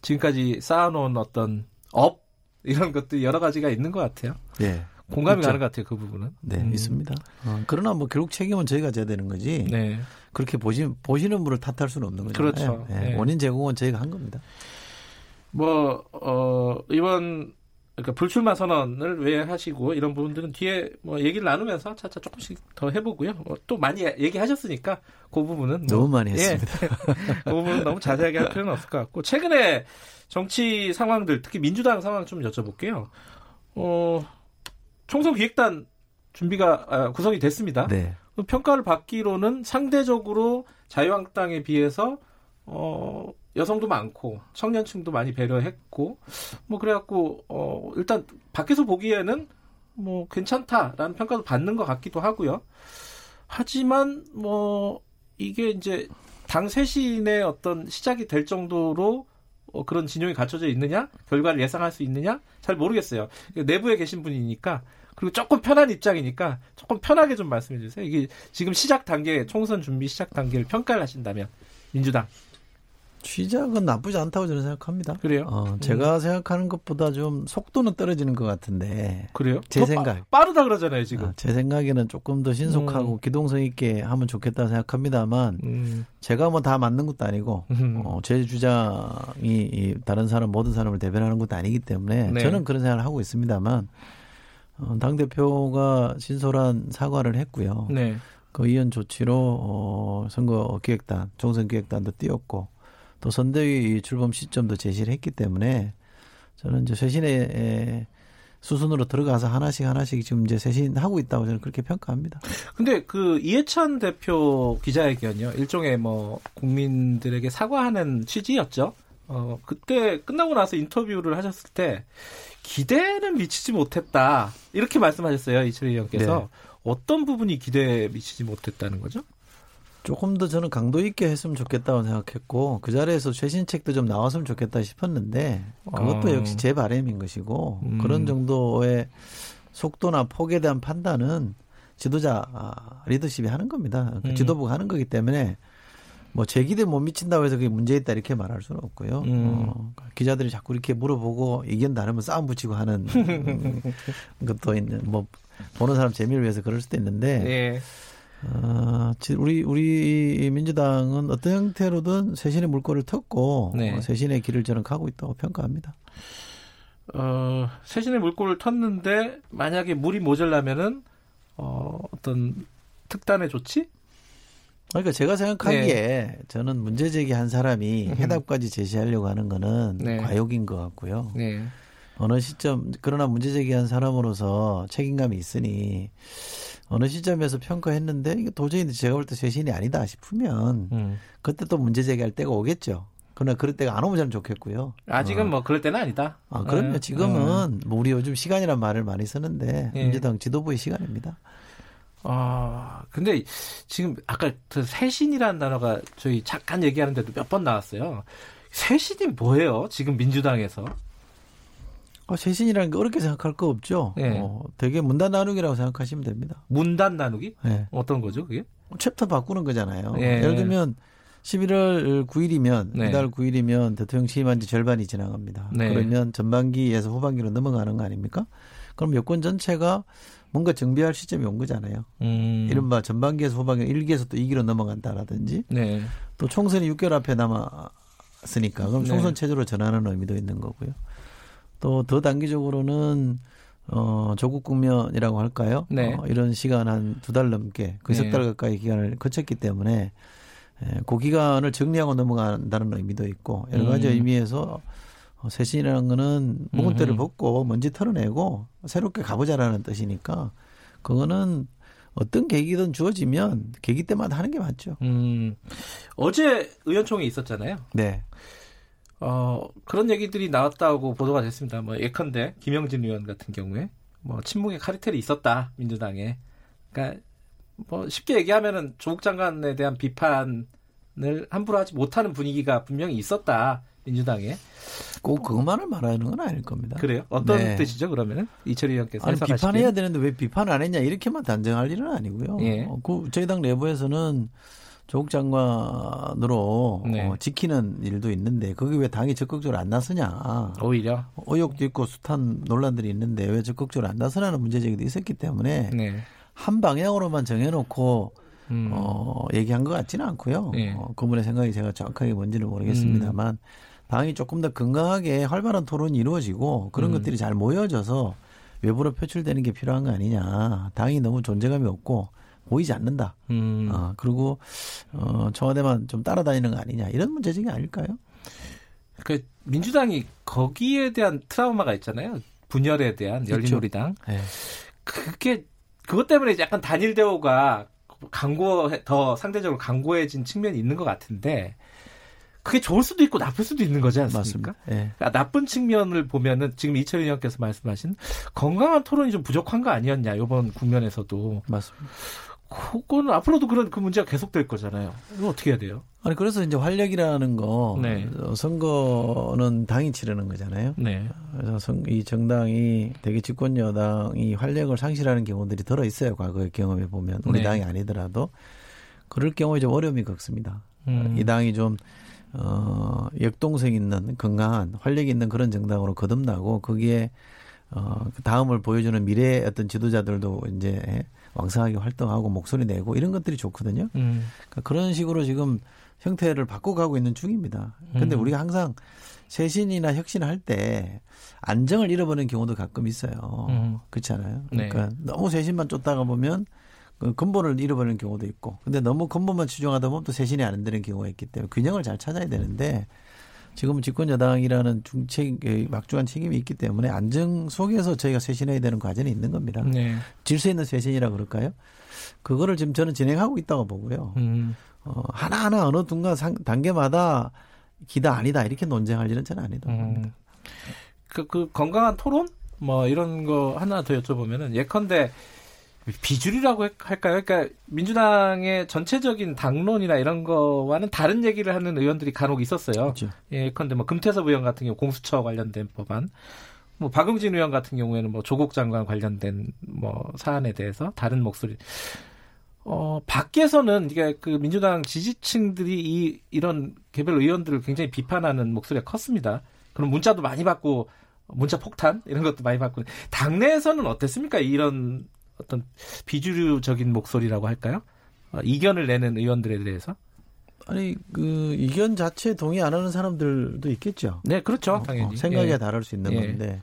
지금까지 쌓아놓은 어떤 업 이런 것도 여러 가지가 있는 것 같아요. 네. 공감이 그렇죠. 가는 것 같아요, 그 부분은. 네, 음. 있습니다. 어, 그러나 뭐 결국 책임은 저희가 져야 되는 거지. 네. 그렇게 보시, 보시는 분을 탓할 수는 없는 거죠. 그렇죠. 네. 네. 원인 제공은 저희가 한 겁니다. 뭐, 어, 이번 그러니까 불출마 선언을 왜 하시고 이런 부분들은 뒤에 뭐 얘기를 나누면서 차차 조금씩 더 해보고요. 뭐 또 많이 얘기하셨으니까 그 부분은 뭐, 너무 많이 했습니다. 예, 그 부분은 너무 자세하게 할 필요는 없을 것 같고 최근에 정치 상황들 특히 민주당 상황 좀 여쭤볼게요. 어, 총선 기획단 준비가 아, 구성이 됐습니다. 네. 그 평가를 받기로는 상대적으로 자유한국당에 비해서 어, 여성도 많고 청년층도 많이 배려했고 뭐 그래갖고 어 일단 밖에서 보기에는 뭐 괜찮다라는 평가도 받는 것 같기도 하고요. 하지만 뭐 이게 이제 당 쇄신의 어떤 시작이 될 정도로 어 그런 진영이 갖춰져 있느냐 결과를 예상할 수 있느냐 잘 모르겠어요. 내부에 계신 분이니까 그리고 조금 편한 입장이니까 조금 편하게 좀 말씀해 주세요. 이게 지금 시작 단계 총선 준비 시작 단계를 평가를 하신다면 민주당 시작은 나쁘지 않다고 저는 생각합니다. 그래요? 어, 제가 음. 생각하는 것보다 좀 속도는 떨어지는 것 같은데. 그래요? 제 생각. 빠, 르다 그러잖아요, 지금. 아, 제 생각에는 조금 더 신속하고 음. 기동성 있게 하면 좋겠다고 생각합니다만, 음. 제가 뭐 다 맞는 것도 아니고, 음. 어, 제 주장이 이 다른 사람, 모든 사람을 대변하는 것도 아니기 때문에, 네. 저는 그런 생각을 하고 있습니다만, 어, 당대표가 진솔한 사과를 했고요. 네. 그 이연 조치로, 어, 선거 기획단, 총선 기획단도 띄웠고, 또 선대위 출범 시점도 제시를 했기 때문에 저는 이제 쇄신의 수순으로 들어가서 하나씩 하나씩 지금 이제 쇄신하고 있다고 저는 그렇게 평가합니다. 근데 그 이해찬 대표 기자회견이요. 일종의 뭐 국민들에게 사과하는 취지였죠. 어, 그때 끝나고 나서 인터뷰를 하셨을 때 기대는 미치지 못했다. 이렇게 말씀하셨어요. 이철희 의원께서. 네. 어떤 부분이 기대에 미치지 못했다는 거죠? 조금 더 저는 강도 있게 했으면 좋겠다고 생각했고 그 자리에서 최신 책도 좀 나왔으면 좋겠다 싶었는데 그것도 어. 역시 제 바람인 것이고 음. 그런 정도의 속도나 폭에 대한 판단은 지도자 아, 리더십이 하는 겁니다. 그 음. 지도부가 하는 거기 때문에 뭐 제 기대 못 미친다고 해서 그게 문제 있다 이렇게 말할 수는 없고요. 음. 어, 기자들이 자꾸 이렇게 물어보고 의견 다르면 싸움 붙이고 하는 것도 있는 뭐 보는 사람 재미를 위해서 그럴 수도 있는데 네. 어, 우리 우리 민주당은 어떤 형태로든 쇄신의 물꼬를 텄고 네. 어, 쇄신의 길을 저는 가고 있다고 평가합니다. 어, 쇄신의 물꼬를 텄는데 만약에 물이 모자라면은 어, 어떤 특단의 조치? 그러니까 제가 생각하기에 네. 저는 문제 제기한 사람이 해답까지 제시하려고 하는 거는 네. 과욕인 것 같고요. 네. 어느 시점 그러나 문제 제기한 사람으로서 책임감이 있으니 어느 시점에서 평가했는데 이게 도저히 제가 볼 때 쇄신이 아니다 싶으면 음. 그때 또 문제 제기할 때가 오겠죠. 그러나 그럴 때가 안 오면 참 좋겠고요. 아직은 어. 뭐 그럴 때는 아니다. 아, 그럼요. 네. 지금은 음. 뭐 우리 요즘 시간이란 말을 많이 쓰는데 네. 민주당 지도부의 시간입니다. 아, 근데 지금 아까 그 새신이라는 단어가 저희 잠깐 얘기하는데도 몇 번 나왔어요. 새신이 뭐예요? 지금 민주당에서? 어, 새신이라는 게 어렵게 생각할 거 없죠. 네. 어, 되게 문단 나누기라고 생각하시면 됩니다. 문단 나누기? 네. 어떤 거죠, 그게? 챕터 바꾸는 거잖아요. 네. 예를 들면 11월 9일이면 네. 이달 9일이면 대통령 취임한 지 절반이 지나갑니다. 네. 그러면 전반기에서 후반기로 넘어가는 거 아닙니까? 그럼 여권 전체가 뭔가 정비할 시점이 온 거잖아요. 음. 이른바 전반기에서 후반기 1기에서 또 2기로 넘어간다라든지 네. 또 총선이 6개월 앞에 남았으니까 그럼 네. 총선 체제로 전환하는 의미도 있는 거고요. 또 더 단기적으로는 어, 조국 국면이라고 할까요? 네. 어, 이런 시간 한 두 달 넘게 그 석달 네. 가까이 기간을 거쳤기 때문에 예, 그 기간을 정리하고 넘어간다는 의미도 있고 여러 가지 음. 의미에서 어, 쇄신이라는 거는 묵은 때를 벗고 먼지 털어내고 새롭게 가보자라는 뜻이니까 그거는 어떤 계기든 주어지면 계기 때마다 하는 게 맞죠. 음, 어제 의원총회 있었잖아요. 네. 어, 그런 얘기들이 나왔다고 보도가 됐습니다. 뭐 예컨대 김영진 의원 같은 경우에 뭐 친목의 카리텔이 있었다 민주당에. 그러니까 뭐 쉽게 얘기하면은 조국 장관에 대한 비판을 함부로 하지 못하는 분위기가 분명히 있었다. 민주당에. 꼭 그것만을 말하는 건 아닐 겁니다. 그래요? 어떤 네. 뜻이죠, 그러면은? 이철희 의원께서. 아니, 비판해야 되는데 왜 비판 안 했냐, 이렇게만 단정할 일은 아니고요. 예. 어, 그 저희 당 내부에서는 조국 장관으로 네. 어, 지키는 일도 있는데 거기 왜 당이 적극적으로 안 나서냐. 오히려 의혹도 있고 숱한 논란들이 있는데 왜 적극적으로 안 나서냐는 문제제기도 있었기 때문에 네. 한 방향으로만 정해놓고 음. 어, 얘기한 것 같지는 않고요. 네. 어, 그분의 생각이 제가 정확하게 뭔지는 모르겠습니다만 음. 당이 조금 더 건강하게 활발한 토론이 이루어지고 그런 음. 것들이 잘 모여져서 외부로 표출되는 게 필요한 거 아니냐. 당이 너무 존재감이 없고 보이지 않는다. 음. 어, 그리고 어, 청와대만 좀 따라다니는 거 아니냐 이런 문제적이 아닐까요? 그 민주당이 거기에 대한 트라우마가 있잖아요. 분열에 대한 열린우리당. 네. 그게 그것 때문에 약간 단일 대우가 강고 더 상대적으로 강고해진 측면이 있는 것 같은데 그게 좋을 수도 있고 나쁠 수도 있는 거지 않습니까? 네. 그러니까 나쁜 측면을 보면은 지금 이철희 의원께서 말씀하신 건강한 토론이 좀 부족한 거 아니었냐 이번 국면에서도 맞습니다. 그거는 앞으로도 그런 그 문제가 계속될 거잖아요. 이거 어떻게 해야 돼요? 아니 그래서 이제 활력이라는 거 네. 선거는 당이 치르는 거잖아요. 네. 그래서 선, 이 정당이 대개 집권 여당이 활력을 상실하는 경우들이 들어 있어요. 과거의 경험에 보면 우리 네. 당이 아니더라도 그럴 경우에 좀 어려움이 겪습니다. 음. 이 당이 좀 어, 역동성 있는 건강한 활력 있는 그런 정당으로 거듭나고 거기에 어, 그 다음을 보여주는 미래의 어떤 지도자들도 이제 왕성하게 활동하고 목소리 내고 이런 것들이 좋거든요. 음. 그러니까 그런 식으로 지금 형태를 바꿔가고 있는 중입니다. 근데 음. 우리가 항상 쇄신이나 혁신을 할때 안정을 잃어버리는 경우도 가끔 있어요. 음. 그렇지 않아요? 네. 그러니까 네. 너무 쇄신만 쫓다가 보면 그 근본을 잃어버리는 경우도 있고 근데 너무 근본만 추종하다 보면 또 쇄신이 안 되는 경우가 있기 때문에 균형을 잘 찾아야 되는데 지금은 집권 여당이라는 중책 막중한 책임이 있기 때문에 안정 속에서 저희가 쇄신해야 되는 과정이 있는 겁니다. 네. 질서 있는 쇄신이라 그럴까요? 그거를 지금 저는 진행하고 있다고 보고요. 음. 어, 하나하나 어느 순간 상, 단계마다 기다 아니다 이렇게 논쟁할 일은 저는 봅니다. 음. 그, 그 건강한 토론 뭐 이런 거 하나 더 여쭤보면은 예컨대 비주류라고 할까요? 그러니까 민주당의 전체적인 당론이나 이런 거와는 다른 얘기를 하는 의원들이 간혹 있었어요. 그렇죠. 예컨대 뭐 금태섭 의원 같은 경우 공수처 관련된 법안, 뭐 박용진 의원 같은 경우에는 뭐 조국 장관 관련된 뭐 사안에 대해서 다른 목소리. 어, 밖에서는 이게 그 민주당 지지층들이 이 이런 개별 의원들을 굉장히 비판하는 목소리가 컸습니다. 그럼 문자도 많이 받고 문자 폭탄 이런 것도 많이 받고 당내에서는 어땠습니까? 이런 어떤 비주류적인 목소리라고 할까요? 어, 이견을 내는 의원들에 대해서? 아니 그 이견 자체에 동의 안 하는 사람들도 있겠죠. 네, 그렇죠. 어, 당연히 어, 생각이 예. 다를 수 있는 예. 건데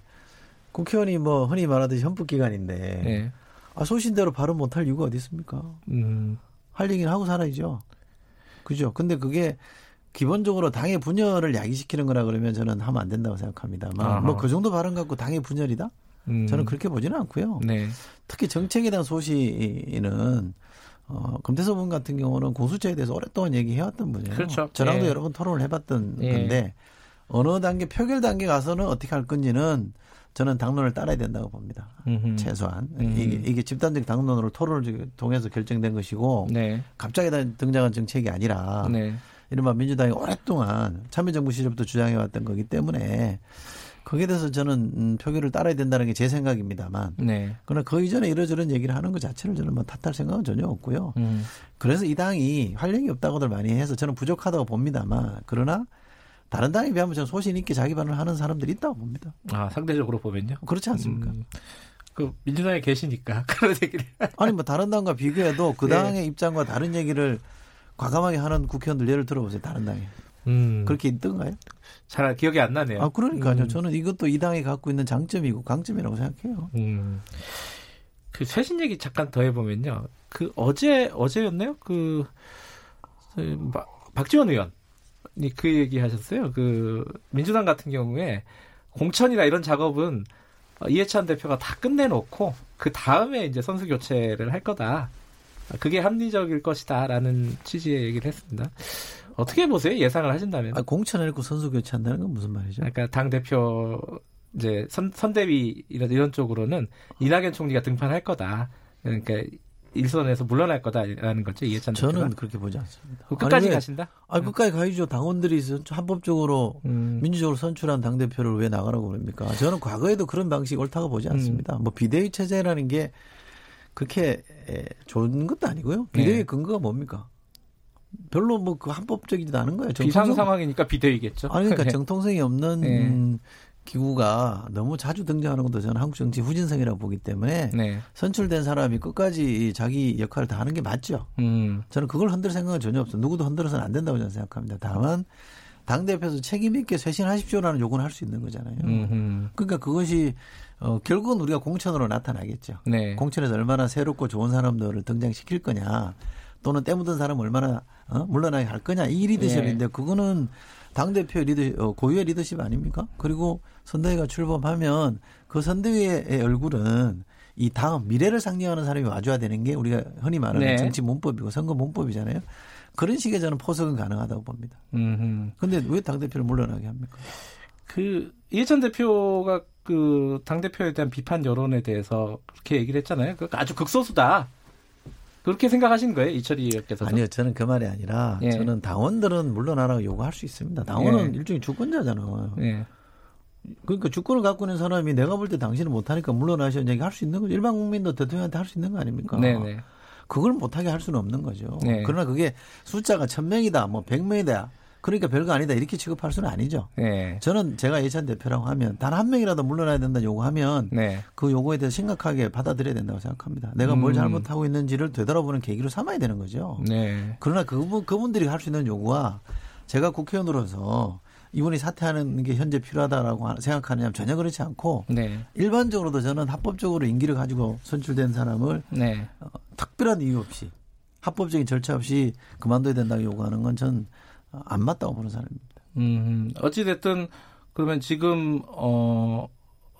국회의원이 뭐 흔히 말하듯이 헌법 기관인데 예. 아, 소신대로 발언 못할 이유가 어디 있습니까? 음. 할 얘기는 하고 살아야죠. 그죠? 근데 그게 기본적으로 당의 분열을 야기시키는 거라 그러면 저는 하면 안 된다고 생각합니다만 뭐 그 정도 발언 갖고 당의 분열이다? 음. 저는 그렇게 보지는 않고요. 네. 특히 정책에 대한 소시는 어, 금태섭 의원 같은 경우는 공수처에 대해서 오랫동안 얘기해왔던 분이에요. 그렇죠. 저랑도 예. 여러 번 토론을 해봤던 예. 건데 어느 단계 표결 단계 가서는 어떻게 할 건지는 저는 당론을 따라야 된다고 봅니다. 음흠. 최소한 음. 이게, 이게 집단적 당론으로 토론을 통해서 결정된 것이고 네. 갑자기 등장한 정책이 아니라 네. 이른바 민주당이 오랫동안 참여정부 시절부터 주장해왔던 거기 때문에 거기에 대해서 저는 음, 표결을 따라야 된다는 게 제 생각입니다만. 네. 그러나 그 이전에 이러저런 얘기를 하는 것 자체를 저는 뭐 탓할 생각은 전혀 없고요. 음. 그래서 이 당이 활력이 없다고들 많이 해서 저는 부족하다고 봅니다만 그러나 다른 당에 비하면 저는 소신 있게 자기 반을 하는 사람들이 있다고 봅니다. 아 상대적으로 보면요? 그렇지 않습니까? 음. 그 민주당에 계시니까 그런 얘기를 아니 뭐 다른 당과 비교해도 그 네. 당의 입장과 다른 얘기를 과감하게 하는 국회의원들 예를 들어보세요 다른 당에 음. 그렇게 있던가요? 잘 기억이 안 나네요. 아 그러니까요. 음. 저는 이것도 이 당이 갖고 있는 장점이고 강점이라고 생각해요. 음. 그 최신 얘기 잠깐 더 해보면요. 그 어제 어제였나요? 그, 그 박지원 의원이 그 얘기 하셨어요. 그 민주당 같은 경우에 공천이나 이런 작업은 이해찬 대표가 다 끝내놓고 그 다음에 이제 선수 교체를 할 거다. 그게 합리적일 것이다라는 취지의 얘기를 했습니다. 어떻게 보세요? 예상을 하신다면? 아, 공천해놓고 선수 교체한다는 건 무슨 말이죠? 그러니까 당 대표 이제 선, 선대위 이런, 이런 쪽으로는 이낙연 총리가 등판할 거다. 그러니까 일선에서 물러날 거다라는 거죠 이해찬 저는 대표가? 그렇게 보지 않습니다. 끝까지 아니, 가신다? 아 끝까지 가야죠. 당원들이 합법적으로 음. 민주적으로 선출한 당 대표를 왜 나가라고 그럽니까? 저는 과거에도 그런 방식 옳다고 보지 않습니다. 음. 뭐 비대위 체제라는 게 그렇게 좋은 것도 아니고요. 비대위 네. 근거가 뭡니까? 별로 뭐 그 합법적이지도 않은 거예요. 비상 상황이니까 비대위겠죠. 아니 그러니까 네. 정통성이 없는 네. 기구가 너무 자주 등장하는 것도 저는 한국 정치 후진성이라고 보기 때문에 네. 선출된 사람이 끝까지 자기 역할을 다 하는 게 맞죠. 음. 저는 그걸 흔들 생각은 전혀 없어요. 누구도 흔들어서는 안 된다고 저는 생각합니다. 다만 당 대표에서 책임 있게 쇄신하십시오라는 요구는 할 수 있는 거잖아요. 음흠. 그러니까 그것이 어, 결국은 우리가 공천으로 나타나겠죠. 네. 공천에서 얼마나 새롭고 좋은 사람들을 등장시킬 거냐. 또는 때묻은 사람 얼마나 어? 물러나게 할 거냐 이 리더십인데 네. 그거는 당 대표 리더 어, 고유의 리더십 아닙니까? 그리고 선대위가 출범하면 그 선대위의 얼굴은 이 다음 미래를 상징하는 사람이 와줘야 되는 게 우리가 흔히 말하는 네. 정치 문법이고 선거 문법이잖아요. 그런 식의 저는 포석은 가능하다고 봅니다. 그런데 왜 당 대표를 물러나게 합니까? 그 이해찬 대표가 그 당 대표에 대한 비판 여론에 대해서 그렇게 얘기를 했잖아요. 그 아주 극소수다. 그렇게 생각하신 거예요, 이철희 의원께서? 아니요, 저는 그 말이 아니라 예. 저는 당원들은 물러나라고 요구할 수 있습니다. 당원은 예. 일종의 주권자잖아요. 예. 그러니까 주권을 갖고 있는 사람이 내가 볼 때 당신은 못하니까 물러나셔 얘기 할 수 있는 거죠. 일반 국민도 대통령한테 할 수 있는 거 아닙니까? 네네. 그걸 못하게 할 수는 없는 거죠. 네. 그러나 그게 숫자가 천명이다, 뭐 백명이다. 그러니까 별거 아니다 이렇게 취급할 수는 아니죠. 네. 저는 제가 예찬 대표라고 하면 단 한 명이라도 물러나야 된다 요구하면 네. 그 요구에 대해서 심각하게 받아들여야 된다고 생각합니다. 내가 뭘 음. 잘못하고 있는지를 되돌아보는 계기로 삼아야 되는 거죠. 네. 그러나 그분 그분들이 할 수 있는 요구와 제가 국회의원으로서 이분이 사퇴하는 게 현재 필요하다라고 생각하느냐 전혀 그렇지 않고 네. 일반적으로도 저는 합법적으로 임기를 가지고 선출된 사람을 네. 어, 특별한 이유 없이 합법적인 절차 없이 그만둬야 된다고 요구하는 건 전 안 맞다고 보는 사람입니다. 음, 어찌됐든 그러면 지금 어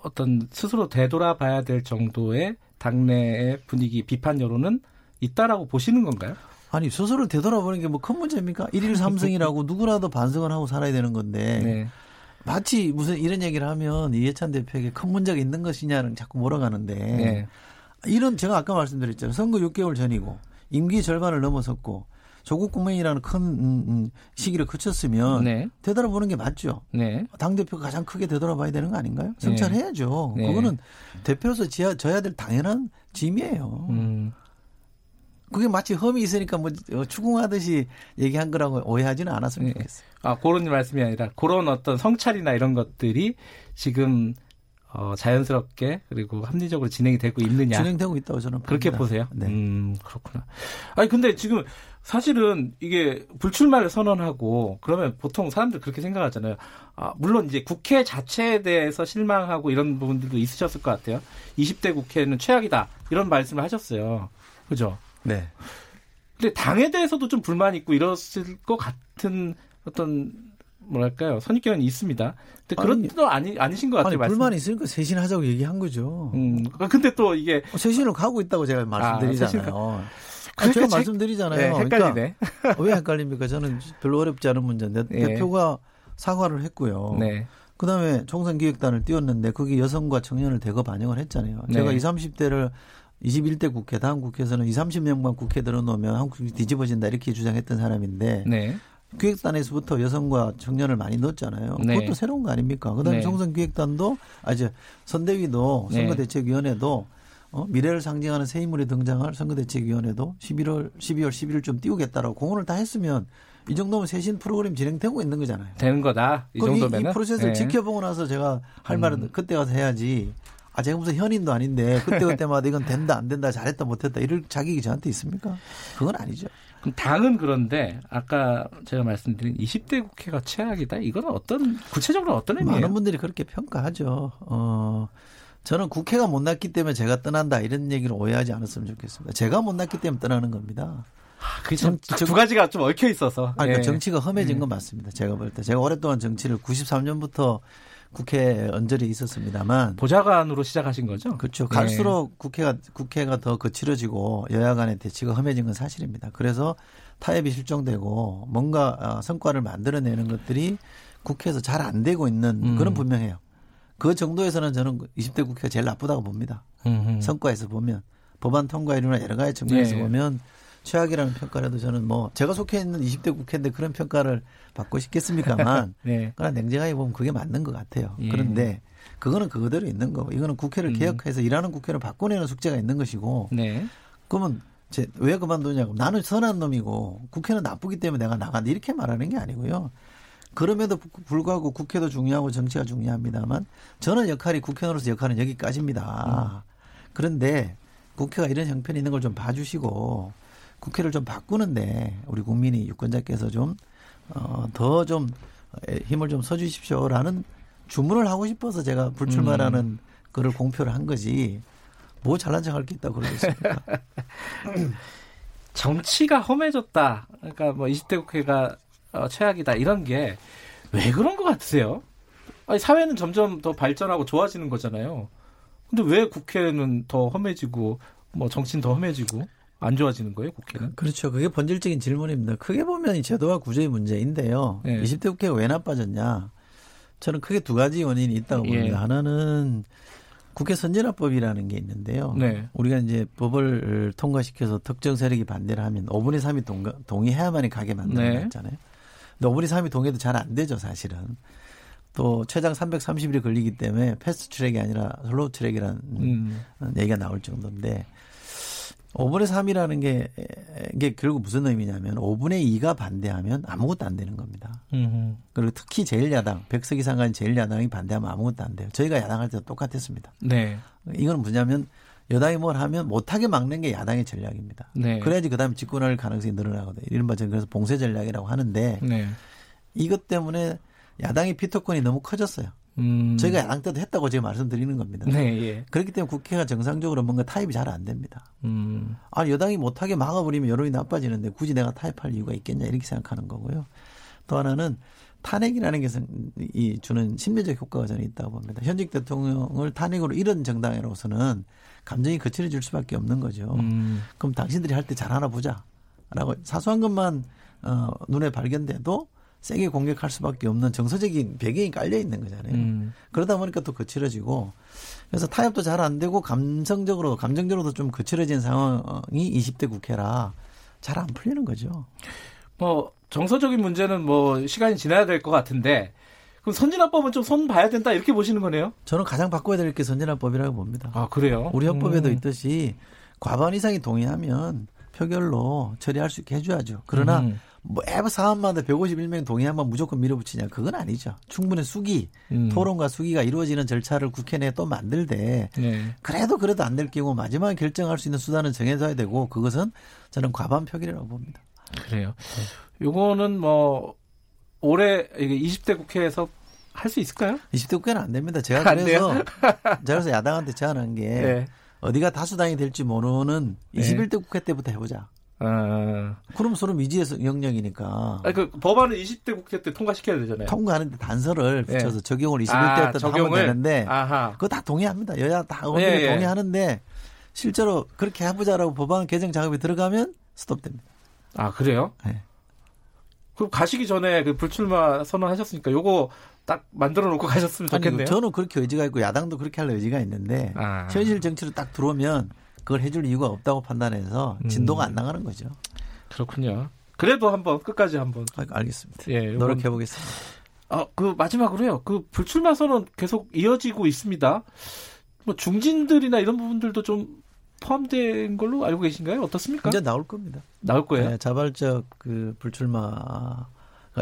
어떤 스스로 되돌아봐야 될 정도의 당내의 분위기 비판 여론은 있다라고 보시는 건가요? 아니 스스로 되돌아보는 게 뭐 큰 문제입니까? 일일 삼성이라고 누구라도 반성을 하고 살아야 되는 건데 네. 마치 무슨 이런 얘기를 하면 이해찬 대표에게 큰 문제가 있는 것이냐는 자꾸 몰아가는데 네. 이런 제가 아까 말씀드렸죠 선거 6개월 전이고 임기 절반을 넘어섰고 조국 국민이라는 큰 음, 음, 시기를 거쳤으면 네. 되돌아보는 게 맞죠. 네. 당 대표가 가장 크게 되돌아봐야 되는 거 아닌가요? 네. 성찰해야죠. 네. 그거는 대표로서 지야, 져야 될 당연한 짐이에요. 음. 그게 마치 험이 있으니까 뭐 어, 추궁하듯이 얘기한 거라고 오해하지는 않았으면 네. 좋겠어요. 아 그런 말씀이 아니라 그런 어떤 성찰이나 이런 것들이 지금 어, 자연스럽게 그리고 합리적으로 진행이 되고 있느냐. 진행되고 있다고 저는 그렇게 보세요. 네. 음, 그렇구나. 아니 근데 지금 사실은 이게 불출마를 선언하고 그러면 보통 사람들 그렇게 생각하잖아요. 아, 물론 이제 국회 자체에 대해서 실망하고 이런 부분들도 있으셨을 것 같아요. 20대 국회는 최악이다. 이런 말씀을 하셨어요. 그죠? 네. 근데 당에 대해서도 좀 불만 있고 이랬을 것 같은 어떤 뭐랄까요 선입견이 있습니다. 근데 그런 뜻도 아니 아니신 것 같아요. 아니, 말씀. 불만 있으니까 쇄신하자고 얘기한 거죠. 음. 근데 또 이게 쇄신을 가고 있다고 제가 말씀드리잖아요. 아, 아, 제가 말씀드리잖아요. 네, 헷갈리네. 그러니까 왜 헷갈립니까? 저는 별로 어렵지 않은 문제인데 네. 대표가 사과를 했고요. 네. 그다음에 총선기획단을 띄웠는데 거기 여성과 청년을 대거 반영을 했잖아요. 네. 제가 20, 30대를 21대 국회 다음 국회에서는 20, 30명만 국회 들어놓으면 한국이 뒤집어진다 이렇게 주장했던 사람인데 네. 기획단에서부터 여성과 청년을 많이 넣었잖아요. 네. 그것도 새로운 거 아닙니까? 그다음에 네. 총선기획단도 아주 선대위도 네. 선거대책위원회도 어? 미래를 상징하는 새 인물이 등장할 선거대책위원회도 11월, 12월, 11일쯤 띄우겠다라고 공언을 다 했으면 이 정도면 쇄신 프로그램 진행되고 있는 거잖아요. 되는 거다. 이 정도면 이, 이 프로세스를 네. 지켜보고 나서 제가 할 음. 말은 그때 가서 해야지. 아, 제가 무슨 현인도 아닌데 그때 그때마다 이건 된다 안 된다 잘했다 못했다 이럴 자격이 저한테 있습니까? 그건 아니죠. 그럼 당은 그런데 아까 제가 말씀드린 20대 국회가 최악이다. 이거는 어떤 구체적으로 어떤 의미예요? 많은 분들이 그렇게 평가하죠. 어. 저는 국회가 못났기 때문에 제가 떠난다 이런 얘기를 오해하지 않았으면 좋겠습니다. 제가 못났기 때문에 떠나는 겁니다. 아, 그두 가지가 좀 얽혀 있어서. 아니, 그 정치가 험해진 예. 건 맞습니다. 제가 볼 때. 제가 오랫동안 정치를 93년부터 국회 언저리에 있었습니다만 보좌관으로 시작하신 거죠? 그렇죠. 갈수록 네. 국회가 국회가 더 거칠어지고 여야 간의 대치가 험해진 건 사실입니다. 그래서 타협이 실종되고 뭔가 어, 성과를 만들어내는 것들이 국회에서 잘 안 되고 있는 음. 그런 분명해요. 그 정도에서는 저는 20대 국회가 제일 나쁘다고 봅니다. 음흠. 성과에서 보면 법안 통과율이나 여러 가지 측면에서 네. 보면 최악이라는 평가라도 저는 뭐 제가 속해 있는 20대 국회인데 그런 평가를 받고 싶겠습니까만 네. 그러나 냉정하게 보면 그게 맞는 것 같아요. 예. 그런데 그거는 그대로 있는 거고 이거는 국회를 음. 개혁해서 일하는 국회를 바꿔내는 숙제가 있는 것이고 네. 그러면 제, 왜 그만두냐고 나는 선한 놈이고 국회는 나쁘기 때문에 내가 나간다 이렇게 말하는 게 아니고요. 그럼에도 불구하고 국회도 중요하고 정치가 중요합니다만 저는 역할이 국회의원으로서 역할은 여기까지입니다. 음. 그런데 국회가 이런 형편이 있는 걸 좀 봐주시고 국회를 좀 바꾸는데 우리 국민이 유권자께서 좀 어, 더좀 힘을 좀 써주십시오라는 주문을 하고 싶어서 제가 불출마라는 음. 거를 공표를 한 거지. 뭐 잘난 척할 게 있다고 그러겠습니까? 정치가 험해졌다. 그러니까 뭐 20대 국회가 어, 최악이다. 이런 게 왜 그런 것 같으세요? 아니, 사회는 점점 더 발전하고 좋아지는 거잖아요. 근데 왜 국회는 더 험해지고 뭐 정치는 더 험해지고 안 좋아지는 거예요, 국회는? 그렇죠. 그게 본질적인 질문입니다. 크게 보면 이 제도와 구조의 문제인데요. 네. 20대 국회가 왜 나빠졌냐? 저는 크게 두 가지 원인이 있다고 예. 봅니다. 예. 하나는 국회 선진화법이라는 게 있는데요. 네. 우리가 이제 법을 통과시켜서 특정 세력이 반대를 하면 5분의 3이 동가, 동의해야만이 가게 만들어놨잖아요. 5분의 3이 동의도 잘 안 되죠, 사실은. 또 최장 330일이 걸리기 때문에 패스트 트랙이 아니라 slow track이라는 음. 얘기가 나올 정도인데 5분의 3이라는 게, 이게 결국 무슨 의미냐면 5분의 2가 반대하면 아무것도 안 되는 겁니다. 음흠. 그리고 특히 제1야당, 백석 이상 간 제1야당이 반대하면 아무것도 안 돼요. 저희가 야당할 때도 똑같았습니다. 네. 이건 뭐냐면 여당이 뭘 하면 못하게 막는 게 야당의 전략입니다. 네. 그래야지 그다음에 집권할 가능성이 늘어나거든요. 이른바 저는 그래서 봉쇄 전략이라고 하는데 네. 이것 때문에 야당의 피터권이 너무 커졌어요. 음. 저희가 야당 때도 했다고 지금 말씀드리는 겁니다. 네, 예. 그렇기 때문에 국회가 정상적으로 뭔가 타입이 잘 안 됩니다. 음. 아, 여당이 못하게 막아버리면 여론이 나빠지는데 굳이 내가 타입할 이유가 있겠냐 이렇게 생각하는 거고요. 또 하나는 탄핵이라는 게이 주는 심리적 효과가 저는 있다고 봅니다. 현직 대통령을 탄핵으로 이런 정당으로서는 감정이 거칠어질 수밖에 없는 거죠. 음. 그럼 당신들이 할 때 잘하나 보자. 라고 사소한 것만 어, 눈에 발견돼도 세게 공격할 수밖에 없는 정서적인 배경이 깔려 있는 거잖아요. 음. 그러다 보니까 또 거칠어지고 그래서 타협도 잘 안 되고 감성적으로 감정적으로도 좀 거칠어진 상황이 20대 국회라 잘 안 풀리는 거죠. 뭐 정서적인 문제는 뭐 시간이 지나야 될 것 같은데 그럼 선진화법은 좀 손 봐야 된다 이렇게 보시는 거네요? 저는 가장 바꿔야 될 게 선진화법이라고 봅니다. 아 그래요? 우리 헌법에도 음. 있듯이 과반 이상이 동의하면 표결로 처리할 수 있게 해줘야죠. 그러나 음. 뭐 에버 사안마다 151명 동의하면 무조건 밀어붙이냐 그건 아니죠. 충분히 수기 음. 토론과 수기가 이루어지는 절차를 국회 내에 또 만들되 네. 그래도 그래도 안 될 경우 마지막에 결정할 수 있는 수단은 정해져야 되고 그것은 저는 과반 표결이라고 봅니다. 그래요. 네. 요거는 뭐 올해 20대 국회에서 할 수 있을까요? 20대 국회는 안 됩니다. 제가 그래서 제가 그래서 야당한테 제안한 게 네. 어디가 다수당이 될지 모르는 21대 국회 때부터 해보자. 아. 그럼 서로 미지에서 영역이니까. 아니, 그 법안을 20대 국회 때 통과시켜야 되잖아요. 통과하는데 단서를 네. 붙여서 네. 적용을 21대 때 아, 하면 되는데 아하. 그거 다 동의합니다. 여야 다 의원들이 예, 예. 동의하는데 실제로 그렇게 해보자라고 법안 개정 작업이 들어가면 스톱됩니다. 아 그래요? 네. 그럼 가시기 전에 그 불출마 선언하셨으니까 요거 딱 만들어 놓고 가셨으면 좋겠네요. 아니, 저는 그렇게 의지가 있고 야당도 그렇게 할 의지가 있는데 아. 현실 정치로 딱 들어오면 그걸 해줄 이유가 없다고 판단해서 진도가 음. 안 나가는 거죠. 그렇군요. 그래도 한번 끝까지 한번. 아, 알겠습니다. 예, 노력해 보겠습니다. 어, 그 마지막으로요. 그 불출마 선언 계속 이어지고 있습니다. 뭐 중진들이나 이런 부분들도 좀 포함된 걸로 알고 계신가요? 어떻습니까? 이제 나올 겁니다. 나올 거예요. 네, 자발적 그 불출마가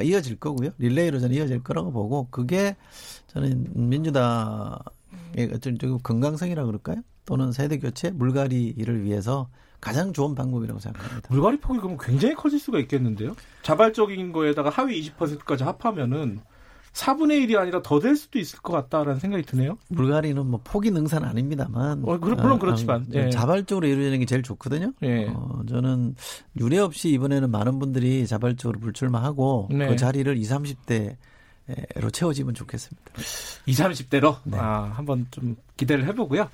이어질 거고요. 릴레이로 저는 이어질 거라고 보고 그게 저는 민주당의 어떤 좀 건강성이라 그럴까요? 또는 세대 교체, 물갈이를 위해서 가장 좋은 방법이라고 생각합니다. 물갈이 폭이 그러면 굉장히 커질 수가 있겠는데요? 자발적인 거에다가 하위 20%까지 합하면은 4분의 1이 아니라 더 될 수도 있을 것 같다라는 생각이 드네요. 물갈이는 뭐 포기 능사는 아닙니다만. 어, 물론 아, 그렇지만. 아, 예. 자발적으로 이루어지는 게 제일 좋거든요. 예. 어, 저는 유례 없이 이번에는 많은 분들이 자발적으로 불출마하고 네. 그 자리를 20, 30대 로 채워지면 좋겠습니다. 20, 30대로? 네. 아, 한번 좀 기대를 해보고요.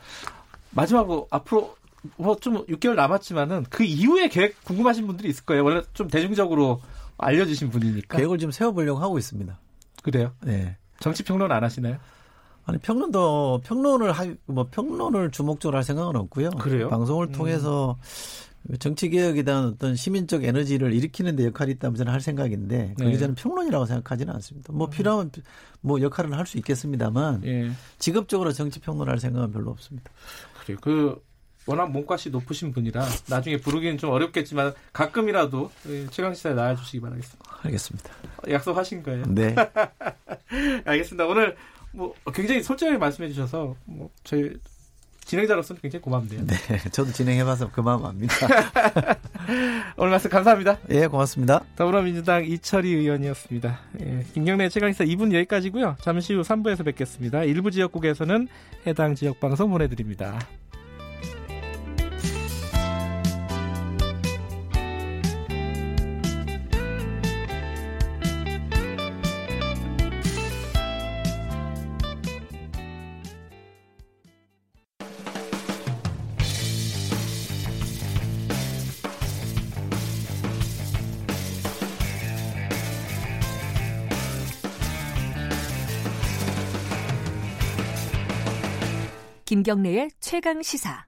마지막으로 앞으로 뭐 좀 6개월 남았지만은 그 이후에 계획 궁금하신 분들이 있을 거예요. 원래 좀 대중적으로 알려주신 분이니까. 계획을 좀 세워보려고 하고 있습니다. 그래요? 네. 정치 평론 안 하시나요? 아니 평론도 평론을 하뭐 평론을 주목적으로 할 생각은 없고요. 그래요? 방송을 음. 통해서 정치 개혁에 대한 어떤 시민적 에너지를 일으키는 데 역할이 있다면 저는 할 생각인데 그게 네. 저는 평론이라고 생각하지는 않습니다. 뭐 음. 필요하면 뭐 역할은 할 수 있겠습니다만 네. 직업적으로 정치 평론할 생각은 별로 없습니다. 그래요. 그 워낙 몸값이 높으신 분이라 나중에 부르기는 좀 어렵겠지만 가끔이라도 최강시사에 나와주시기 바라겠습니다. 알겠습니다. 약속하신 거예요? 네. 알겠습니다. 오늘 뭐 굉장히 솔직하게 말씀해 주셔서 뭐 저희 진행자로서는 굉장히 고맙네요. 네, 저도 진행해봐서 그 마음 압니다. 오늘 말씀 감사합니다. 예, 고맙습니다. 더불어민주당 이철희 의원이었습니다. 예, 김경래 최강시사 2분 여기까지고요. 잠시 후 3부에서 뵙겠습니다. 일부 지역국에서는 해당 지역 방송 보내드립니다. 김경래의 최강 시사.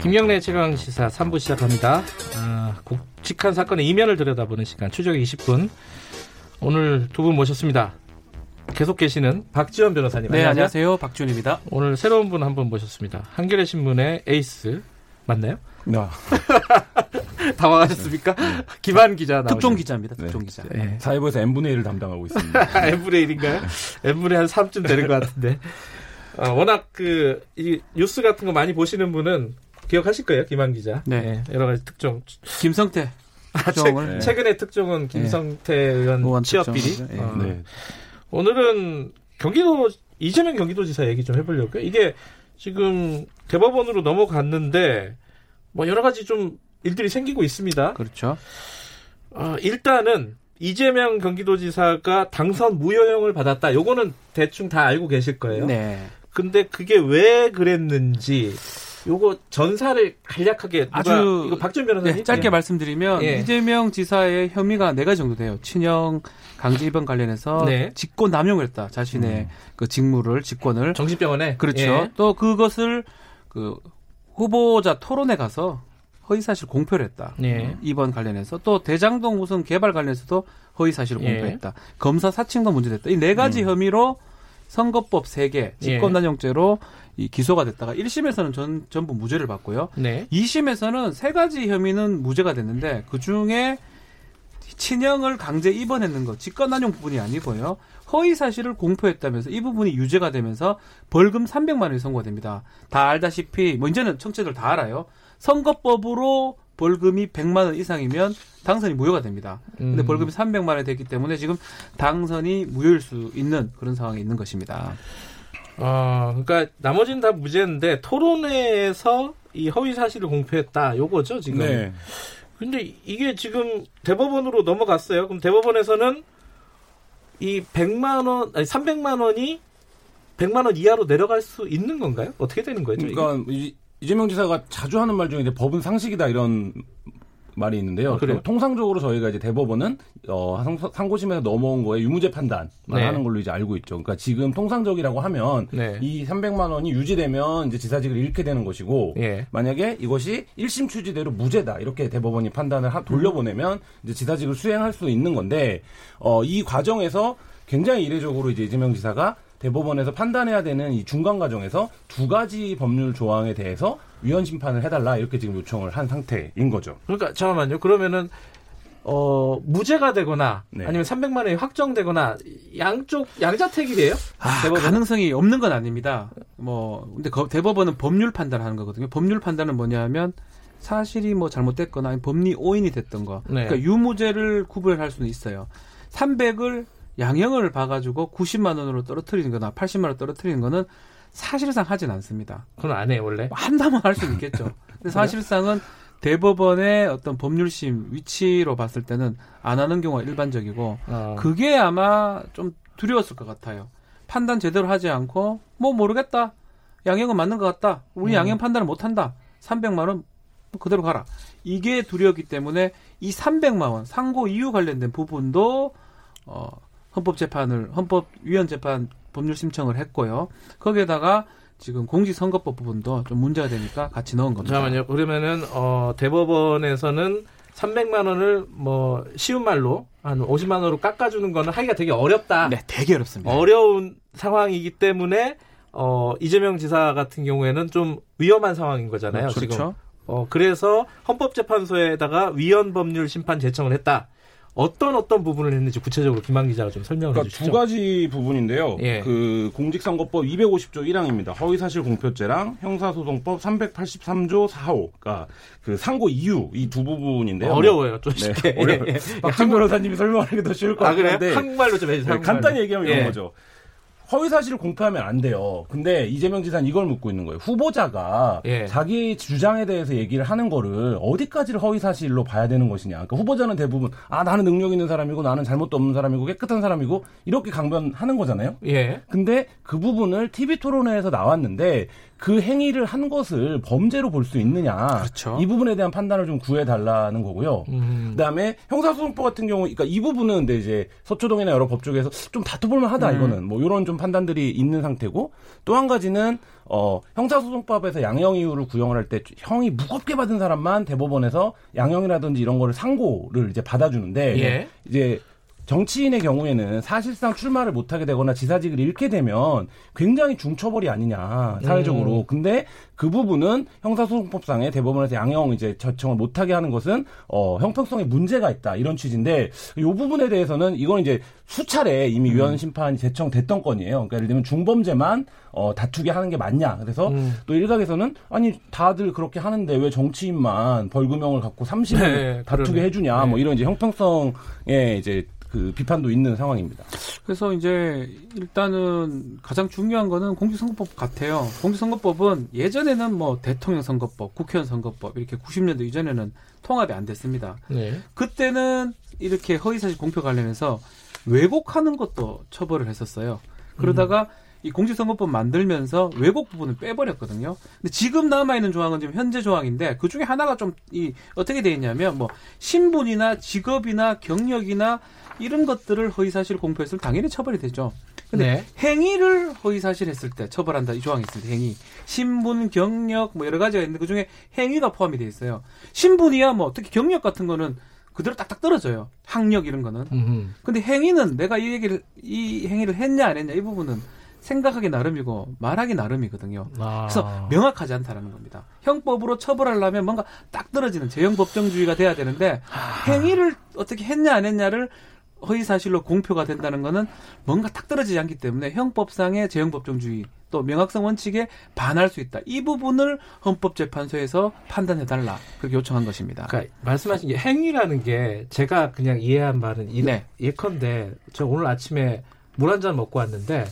김경래 최강 시사 3부 시작합니다. 아, 굵직한 사건의 이면을 들여다보는 시간 추적 20분. 오늘 두 분 모셨습니다. 계속 계시는 박지원 변호사님. 네, 안녕하세요. 박지원입니다. 오늘 새로운 분 한 분 모셨습니다. 한겨레 신문의 에이스 맞나요? 네. 당황하셨습니까? 네. 김한 기자 나오셨 특종 기자입니다. 특종 네. 기자. 네. 사회부에서 n분의 1을 담당하고 있습니다. n분의 1인가요? n분의 한 3쯤 되는 것 같은데. 어, 워낙 그, 이 뉴스 같은 거 많이 보시는 분은 기억하실 거예요, 김한 기자. 네. 네. 여러 가지 특종. 김성태. 아, 최, 네. 최근의 특종은 김성태 의원 취업 비리. 어. 네. 오늘은 경기도, 이재명 경기도지사 얘기 좀 해보려고요. 이게 지금 대법원으로 넘어갔는데 뭐 여러 가지 좀 일들이 생기고 있습니다. 그렇죠. 어, 일단은 이재명 경기도지사가 당선 무효형을 받았다. 요거는 대충 다 알고 계실 거예요. 네. 근데 그게 왜 그랬는지 요거 전사를 간략하게 아주 이거 박준 변호사님 네, 짧게 네. 말씀드리면 예. 이재명 지사의 혐의가 네 가지 정도 돼요. 친형 강제 입원 관련해서 네. 직권 남용을 했다. 자신의 음. 그 직무를 직권을 정신병원에 그렇죠. 예. 또 그것을 그 후보자 토론에 가서 허위사실 공표를 했다. 예. 이번 관련해서 또 대장동 우선 개발 관련해서도 허위사실을 예. 공표했다. 검사 사칭도 문제됐다. 이 네 가지 음. 혐의로 선거법 3개 예. 직권남용죄로 이 기소가 됐다가 1심에서는 전, 전부 무죄를 받고요. 네. 2심에서는 세 가지 혐의는 무죄가 됐는데 그 중에 친형을 강제 입원했는 것, 직권남용 부분이 아니고요. 허위 사실을 공표했다면서 이 부분이 유죄가 되면서 벌금 300만 원이 선고됩니다. 다 알다시피 뭐 이제는 청취자들 다 알아요. 선거법으로 벌금이 100만 원 이상이면 당선이 무효가 됩니다. 근데 음. 벌금이 300만 원이 됐기 때문에 지금 당선이 무효일 수 있는 그런 상황에 있는 것입니다. 아, 그러니까 나머지는 다 무죄인데 토론회에서 이 허위 사실을 공표했다. 요거죠, 지금. 네. 근데 이게 지금 대법원으로 넘어갔어요. 그럼 대법원에서는 이 100만 원, 아니 300만 원이 100만 원 이하로 내려갈 수 있는 건가요? 어떻게 되는 거예요? 그러니까 이, 이재명 지사가 자주 하는 말 중에 법은 상식이다 이런 말이 있는데요. 아, 그래요? 통상적으로 저희가 이제 대법원은 어, 상 고심에서 넘어온 거에 유무죄 판단만 네. 하는 걸로 이제 알고 있죠. 그러니까 지금 통상적이라고 하면 네. 이 300만 원이 유지되면 이제 지사직을 잃게 되는 것이고 예. 만약에 이것이 1심 취지대로 무죄다 이렇게 대법원이 판단을 하, 돌려보내면 이제 지사직을 수행할 수 있는 건데 어, 이 과정에서 굉장히 이례적으로 이제 이재명 지사가 대법원에서 판단해야 되는 이 중간 과정에서 두 가지 법률 조항에 대해서 위헌 심판을 해달라 이렇게 지금 요청을 한 상태인 거죠. 그러니까 잠깐만요. 그러면은 어, 무죄가 되거나 네. 아니면 300만 원이 확정되거나 양쪽 양자택일이에요? 아, 대법원 가능성이 없는 건 아닙니다. 뭐 근데 거, 대법원은 법률 판단하는 거거든요. 법률 판단은 뭐냐면 사실이 뭐 잘못됐거나 법리 오인이 됐던 거. 네. 그러니까 유무죄를 구별할 수는 있어요. 300을 양형을 봐가지고 90만 원으로 떨어뜨리는 거나 80만 원 떨어뜨리는 거는 사실상 하진 않습니다. 그건 안 해요, 원래? 한다면 할 수는 있겠죠. 근데 사실상은 대법원의 어떤 법률심 위치로 봤을 때는 안 하는 경우가 일반적이고 어. 그게 아마 좀 두려웠을 것 같아요. 판단 제대로 하지 않고 뭐 모르겠다. 양형은 맞는 것 같다. 우리 음. 양형 판단을 못 한다. 300만 원 그대로 가라. 이게 두려웠기 때문에 이 300만 원 상고 이유 관련된 부분도 어 헌법재판을 헌법위원재판 법률 심청을 했고요. 거기에다가 지금 공직선거법 부분도 좀 문제가 되니까 같이 넣은 겁니다. 잠깐만요. 그러면은 어, 대법원에서는 300만 원을 뭐 쉬운 말로 한 50만 원으로 깎아주는 거는 하기가 되게 어렵다. 네, 되게 어렵습니다. 어려운 상황이기 때문에 어, 이재명 지사 같은 경우에는 좀 위험한 상황인 거잖아요. 네, 그렇죠. 지금. 어, 그래서 헌법재판소에다가 위헌 법률 심판 제청을 했다. 어떤 어떤 부분을 했는지 구체적으로 김한 기자가 좀 설명을 그러니까 해주시죠. 두 가지 부분인데요. 예. 그 공직선거법 250조 1항입니다. 허위사실 공표죄랑 형사소송법 383조 4호. 그러니까 그 상고 이유 이 두 부분인데요. 어려워요, 좀 네, 쉽게. 어려워요. 예. 박준 변호사님이 설명하는 게 더 쉬울 것 아, 같은데. 한국말로 좀 해주세요. 네, 간단히 얘기하면 예. 이런 거죠. 허위 사실을 공표하면 안 돼요. 근데 이재명 지사는 이걸 묻고 있는 거예요. 후보자가 예. 자기 주장에 대해서 얘기를 하는 거를 어디까지를 허위 사실로 봐야 되는 것이냐. 그러니까 후보자는 대부분 아 나는 능력 있는 사람이고 나는 잘못도 없는 사람이고 깨끗한 사람이고 이렇게 강변하는 거잖아요. 예. 근데 그 부분을 TV 토론회에서 나왔는데 그 행위를 한 것을 범죄로 볼 수 있느냐. 그렇죠. 이 부분에 대한 판단을 좀 구해 달라는 거고요. 음. 그다음에 형사소송법 같은 경우 그러니까 이 부분은 근데 이제 서초동이나 여러 법 쪽에서 좀 다퉈볼 만하다 음. 이거는 뭐 이런 좀 판단들이 있는 상태고 또 한 가지는 어 형사소송법에서 양형 이유를 구형을 할 때 형이 무겁게 받은 사람만 대법원에서 양형이라든지 이런 거를 상고를 이제 받아주는데 예. 이제 정치인의 경우에는 사실상 출마를 못하게 되거나 지사직을 잃게 되면 굉장히 중처벌이 아니냐 사회적으로. 음. 근데 그 부분은 형사소송법상에 대법원에서 양형 이제 저청을 못하게 하는 것은 어 형평성에 문제가 있다 이런 취지인데 이 부분에 대해서는 이건 이제 수차례 이미 음. 위헌 심판이 제청됐던 건이에요. 그러니까 예를 들면 중범죄만 어 다투게 하는 게 맞냐. 그래서 음. 또 일각에서는 아니 다들 그렇게 하는데 왜 정치인만 벌금형을 갖고 30을 네, 다투게 그러네. 해주냐. 네. 뭐 이런 이제 형평성에 이제 그 비판도 있는 상황입니다. 그래서 이제 일단은 가장 중요한 거는 공직선거법 같아요. 공직선거법은 예전에는 뭐 대통령 선거법, 국회의원 선거법 이렇게 90년대 이전에는 통합이 안 됐습니다. 네. 그때는 이렇게 허위사실 공표 관련해서 왜곡하는 것도 처벌을 했었어요. 그러다가 음. 이 공직선거법 만들면서 왜곡 부분을 빼버렸거든요. 근데 지금 남아있는 조항은 지금 현재 조항인데 그 중에 하나가 좀 이 어떻게 돼 있냐면 뭐 신분이나 직업이나 경력이나 이런 것들을 허위사실 공표했을 당연히 처벌이 되죠. 근데 네. 행위를 허위사실 했을 때 처벌한다 이 조항이 있습니다. 행위, 신분, 경력 뭐 여러 가지가 있는데 그 중에 행위가 포함이 돼 있어요. 신분이야 뭐 특히 경력 같은 거는 그대로 딱딱 떨어져요. 학력 이런 거는. 음흠. 근데 행위는 내가 이 얘기를 이 행위를 했냐 안 했냐 이 부분은 생각하기 나름이고 말하기 나름이거든요. 아. 그래서 명확하지 않다라는 겁니다. 형법으로 처벌하려면 뭔가 딱 떨어지는 제형 법정주의가 돼야 되는데 아. 행위를 어떻게 했냐 안 했냐를 허위 사실로 공표가 된다는 것은 뭔가 탁 떨어지지 않기 때문에 형법상의 제형 법정주의 또 명확성 원칙에 반할 수 있다. 이 부분을 헌법재판소에서 판단해 달라 그렇게 요청한 것입니다. 그러니까 말씀하신 게 행위라는 게 제가 그냥 이해한 말은 이, 네. 예컨대 저 오늘 아침에 물 한 잔 먹고 왔는데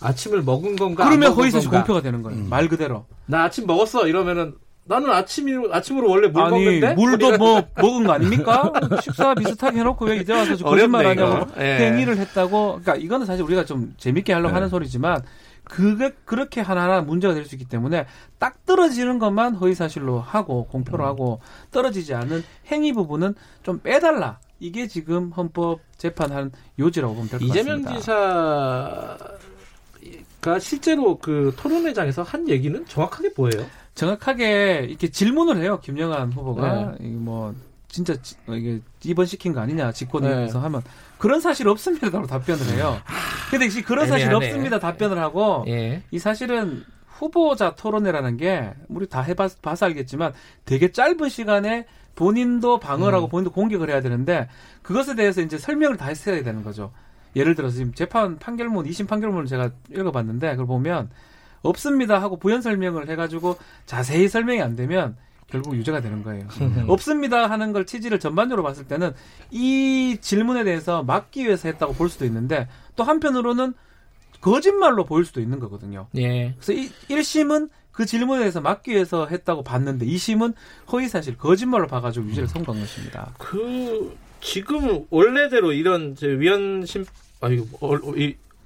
아침을 먹은 건가? 그러면 허위사실 공표가 되는 거예요. 음. 말 그대로. 나 아침 먹었어 이러면은 나는 아침이 아침으로 원래 물 아니, 먹는데 물도 뭐 먹은 거 아닙니까? 식사 비슷하게 해놓고 왜 이제 와서 거짓말 하냐고 예. 행위를 했다고. 그러니까 이거는 사실 우리가 좀 재밌게 하려고 네. 하는 소리지만 그게 그렇게 하나하나 문제가 될 수 있기 때문에 딱 떨어지는 것만 허위 사실로 하고 공표를 음. 하고 떨어지지 않은 행위 부분은 좀 빼달라. 이게 지금 헌법 재판한 요지라고 보면 될 것 같습니다. 이재명 지사가 실제로 그 토론회장에서 한 얘기는 정확하게 뭐예요? 정확하게 이렇게 질문을 해요. 김영환 후보가 네. 뭐 진짜 이게 입원시킨 거 아니냐 직권에서 네. 하면 그런 사실 없습니다라고 답변을 해요. 아, 근데 그런 사실 애매하네. 없습니다 답변을 하고 예. 이 사실은 후보자 토론회라는 게 우리 다 해봐서 알겠지만 되게 짧은 시간에 본인도 방어를 하고 음. 본인도 공격을 해야 되는데 그것에 대해서 이제 설명을 다 했어야 되는 거죠. 예를 들어서 지금 재판 판결문, 2심 판결문을 제가 읽어봤는데 그걸 보면 없습니다 하고 부연 설명을 해가지고 자세히 설명이 안 되면 결국 유죄가 되는 거예요. 없습니다 하는 걸 취지를 전반적으로 봤을 때는 이 질문에 대해서 막기 위해서 했다고 볼 수도 있는데 또 한편으로는 거짓말로 보일 수도 있는 거거든요. 예. 그래서 이 1심은 그 질문에 대해서 막기 위해서 했다고 봤는데 2심은 허위 사실 거짓말로 봐가지고 유죄를 선고한 것입니다. 그 지금 원래대로 이런 위헌 심 아니 어,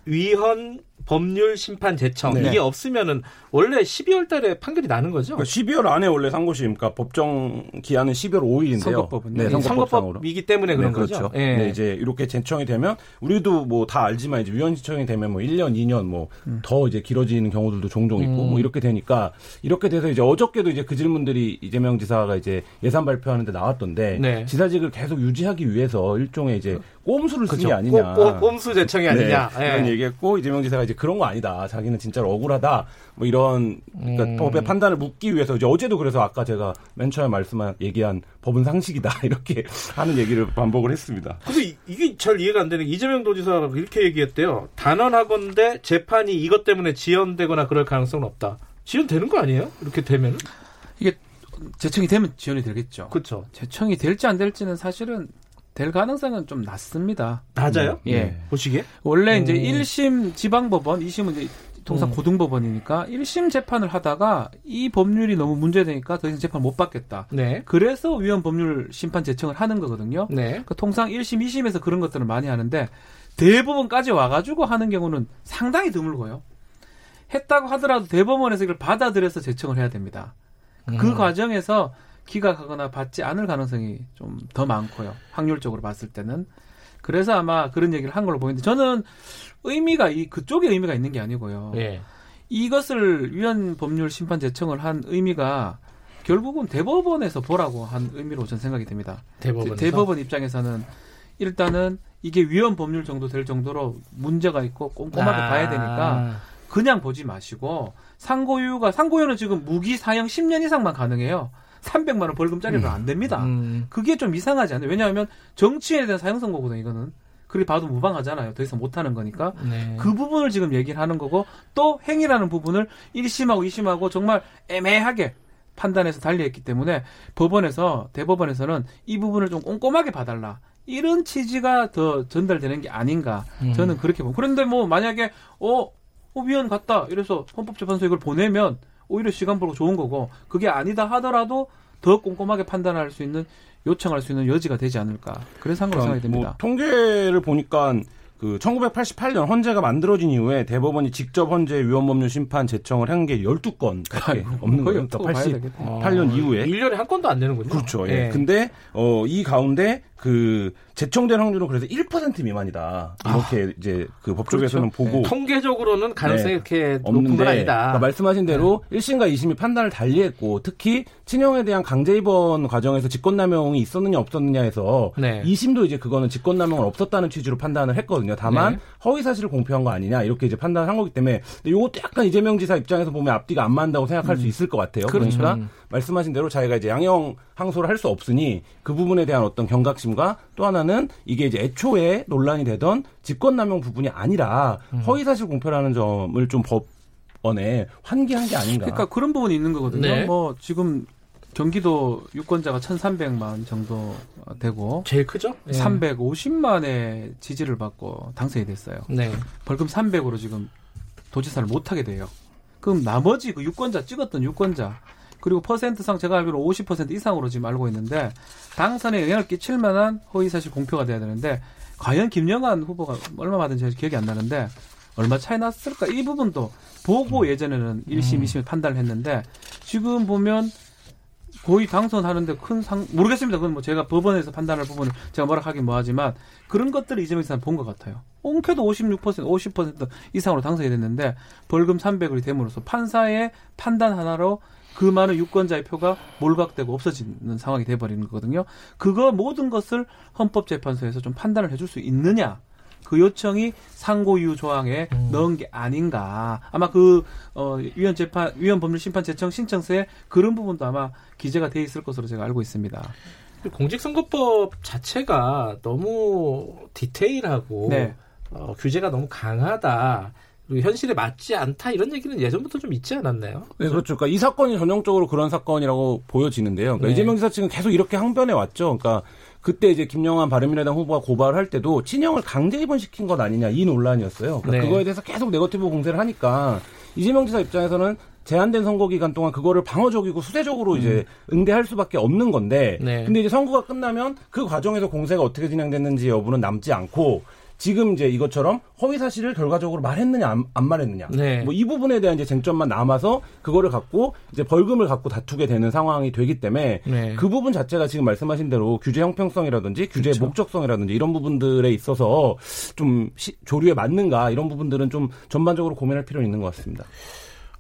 위헌 법률 심판 제청 네. 이게 없으면은 원래 12월 달에 판결이 나는 거죠? 그러니까 12월 안에 원래 상고심, 그러니까 법정 기한은 12월 5일인데요. 선거법은 네, 선거법 이기 때문에 그런 네, 그렇죠. 거죠. 네. 네, 이제 이렇게 제청이 되면 우리도 뭐 다 알지만 이제 위헌 신청이 되면 뭐 1년, 2년 뭐더 음. 이제 길어지는 경우들도 종종 있고 음. 뭐 이렇게 되니까 이렇게 돼서 이제 어저께도 이제 그 질문들이 이재명 지사가 이제 예산 발표하는데 나왔던데 네. 지사직을 계속 유지하기 위해서 일종의 이제 꼼수를 쓴게 그렇죠. 아니냐. 꼼, 꼼수 제청이 아니냐. 네, 그런 얘기했고 이재명 지사가 이제 그런 거 아니다. 자기는 진짜로 억울하다. 뭐 이런 그러니까 음. 법의 판단을 묻기 위해서 이제 어제도 그래서 아까 제가 맨 처음에 말씀한 얘기한 법은 상식이다 이렇게 하는 얘기를 반복을 했습니다. 근데 이게 잘 이해가 안 되는 게 이재명 도지사가 이렇게 얘기했대요. 단언하건대 재판이 이것 때문에 지연되거나 그럴 가능성은 없다. 지연되는 거 아니에요? 이렇게 되면 이게 재청이 되면 지연이 되겠죠. 그렇죠. 재청이 될지 안 될지는 사실은 될 가능성은 좀 낮습니다. 낮아요? 예. 네. 보시기에? 원래 오. 이제 1심 지방법원, 2심은 이제 통상 음. 고등법원이니까 1심 재판을 하다가 이 법률이 너무 문제되니까 더 이상 재판 못 받겠다. 네. 그래서 위헌 법률 심판 제청을 하는 거거든요. 네. 그러니까 통상 1심, 2심에서 그런 것들을 많이 하는데 대법원까지 와가지고 하는 경우는 상당히 드물고요. 했다고 하더라도 대법원에서 이걸 받아들여서 제청을 해야 됩니다. 그 음. 그 과정에서 기각하거나 받지 않을 가능성이 좀 더 많고요. 확률적으로 봤을 때는. 그래서 아마 그런 얘기를 한 걸로 보이는데 저는 의미가 이 그쪽에 의미가 있는 게 아니고요. 예. 이것을 위헌 법률 심판 제청을 한 의미가 결국은 대법원에서 보라고 한 의미로 저는 생각이 됩니다. 대법원 대법원 입장에서는 일단은 이게 위헌 법률 정도 될 정도로 문제가 있고 꼼꼼하게 아. 봐야 되니까 그냥 보지 마시고 상고유가 상고유는 지금 무기 사형 10년 이상만 가능해요. 300만 원 벌금짜리로 음. 안 됩니다. 음. 그게 좀 이상하지 않아요? 왜냐하면 정치인에 대한 사형 선고거든요. 이거는. 그리 봐도 무방하잖아요. 더 이상 못하는 거니까. 네. 그 부분을 지금 얘기를 하는 거고 또 행위라는 부분을 1심하고 2심하고 정말 애매하게 판단해서 달리했기 때문에 법원에서 대법원에서는 이 부분을 좀 꼼꼼하게 봐달라. 이런 취지가 더 전달되는 게 아닌가. 음. 저는 그렇게 보고. 그런데 뭐 만약에 어, 어 위원 갔다 이래서 헌법재판소 이걸 보내면 오히려 시간 벌고 좋은 거고 그게 아니다 하더라도 더 꼼꼼하게 판단할 수 있는 요청할 수 있는 여지가 되지 않을까 그래서 한 거로 생각이 됩니다. 뭐 통계를 보니까 그 1988년 헌재가 만들어진 이후에 대법원이 직접 헌재 위헌법률 심판 제청을 한 게 12건 없는 거예요. 그러니까 88년 아, 이후에 1년에 한 건도 안 되는군요. 그렇죠. 예. 예. 근데 어, 이 가운데 그 재청된 확률은 그래서 1% 미만이다. 이렇게 아, 이제 그 법조계에서는 그렇죠. 보고 네. 통계적으로는 가능성이 네. 이렇게 높은 건 아니다. 그러니까 말씀하신 대로 네. 1심과 2심이 판단을 달리했고 특히 친형에 대한 강제 입원 과정에서 직권남용이 있었느냐 없었느냐에서 네. 2심도 이제 그거는 직권남용은 없었다는 취지로 판단을 했거든요. 다만 네. 허위 사실을 공표한 거 아니냐 이렇게 이제 판단을 한 거기 때문에 이것도 약간 이재명 지사 입장에서 보면 앞뒤가 안 맞는다고 생각할 음. 수 있을 것 같아요. 그렇죠. 그러니까 음. 말씀하신 대로 자기가 이제 양형 항소를 할 수 없으니 그 부분에 대한 어떤 경각심 과 또 하나는 이게 이제 애초에 논란이 되던 직권남용 부분이 아니라 음. 허위사실 공표라는 점을 좀 법원에 환기한 게 아닌가. 그러니까 그런 부분이 있는 거거든요. 네. 뭐 지금 경기도 유권자가 1,300만 정도 되고 제일 크죠? 350만의 지지를 받고 당선이 됐어요. 네. 벌금 300으로 지금 도지사를 못 하게 돼요. 그럼 나머지 그 유권자 찍었던 유권자 그리고 퍼센트상 제가 알기로 50% 이상으로 지금 알고 있는데 당선에 영향을 끼칠 만한 허위 사실 공표가 돼야 되는데 과연 김영환 후보가 얼마 받은지 기억이 안 나는데 얼마 차이 났을까 이 부분도 보고 음. 예전에는 1심, 2심 판단을 했는데 지금 보면 거의 당선하는데 큰 상, 모르겠습니다. 그건 뭐 제가 법원에서 판단할 부분을 제가 뭐라 하긴 뭐하지만 그런 것들을 이재명 지사는 본 것 같아요. 옹쾌도 56%, 50% 이상으로 당선이 됐는데 벌금 300을이 됨으로써 판사의 판단 하나로 그 많은 유권자의 표가 몰각되고 없어지는 상황이 돼버리는 거거든요. 그거 모든 것을 헌법재판소에서 좀 판단을 해줄 수 있느냐. 그 요청이 상고이유 조항에 음. 넣은 게 아닌가. 아마 그, 어, 위원 재판, 위원 법률 심판 제청 신청서에 그런 부분도 아마 기재가 돼 있을 것으로 제가 알고 있습니다. 공직선거법 자체가 너무 디테일하고 네. 어, 규제가 너무 강하다. 그리고 현실에 맞지 않다 이런 얘기는 예전부터 좀 있지 않았나요? 네, 그렇죠. 그러니까 이 사건이 전형적으로 그런 사건이라고 보여지는데요. 그러니까 네. 이재명 지사 측은 계속 이렇게 항변해 왔죠. 그러니까 그때 이제 김영환 바른미래당 후보가 고발을 할 때도 친형을 강제 입원시킨 것 아니냐 이 논란이었어요. 그러니까 네. 그거에 대해서 계속 네거티브 공세를 하니까 이재명 지사 입장에서는 제한된 선거 기간 동안 그거를 방어적이고 수세적으로 음. 이제 응대할 수밖에 없는 건데 네. 근데 이제 선거가 끝나면 그 과정에서 공세가 어떻게 진행됐는지 여부는 남지 않고 지금 이제 이것처럼 허위 사실을 결과적으로 말했느냐 안, 안 말했느냐 네. 뭐이 부분에 대한 이제 쟁점만 남아서 그거를 갖고 이제 벌금을 갖고 다투게 되는 상황이 되기 때문에 네. 그 부분 자체가 지금 말씀하신 대로 규제 형평성이라든지 규제 그렇죠. 목적성이라든지 이런 부분들에 있어서 좀 시, 조류에 맞는가 이런 부분들은 좀 전반적으로 고민할 필요는 있는 것 같습니다.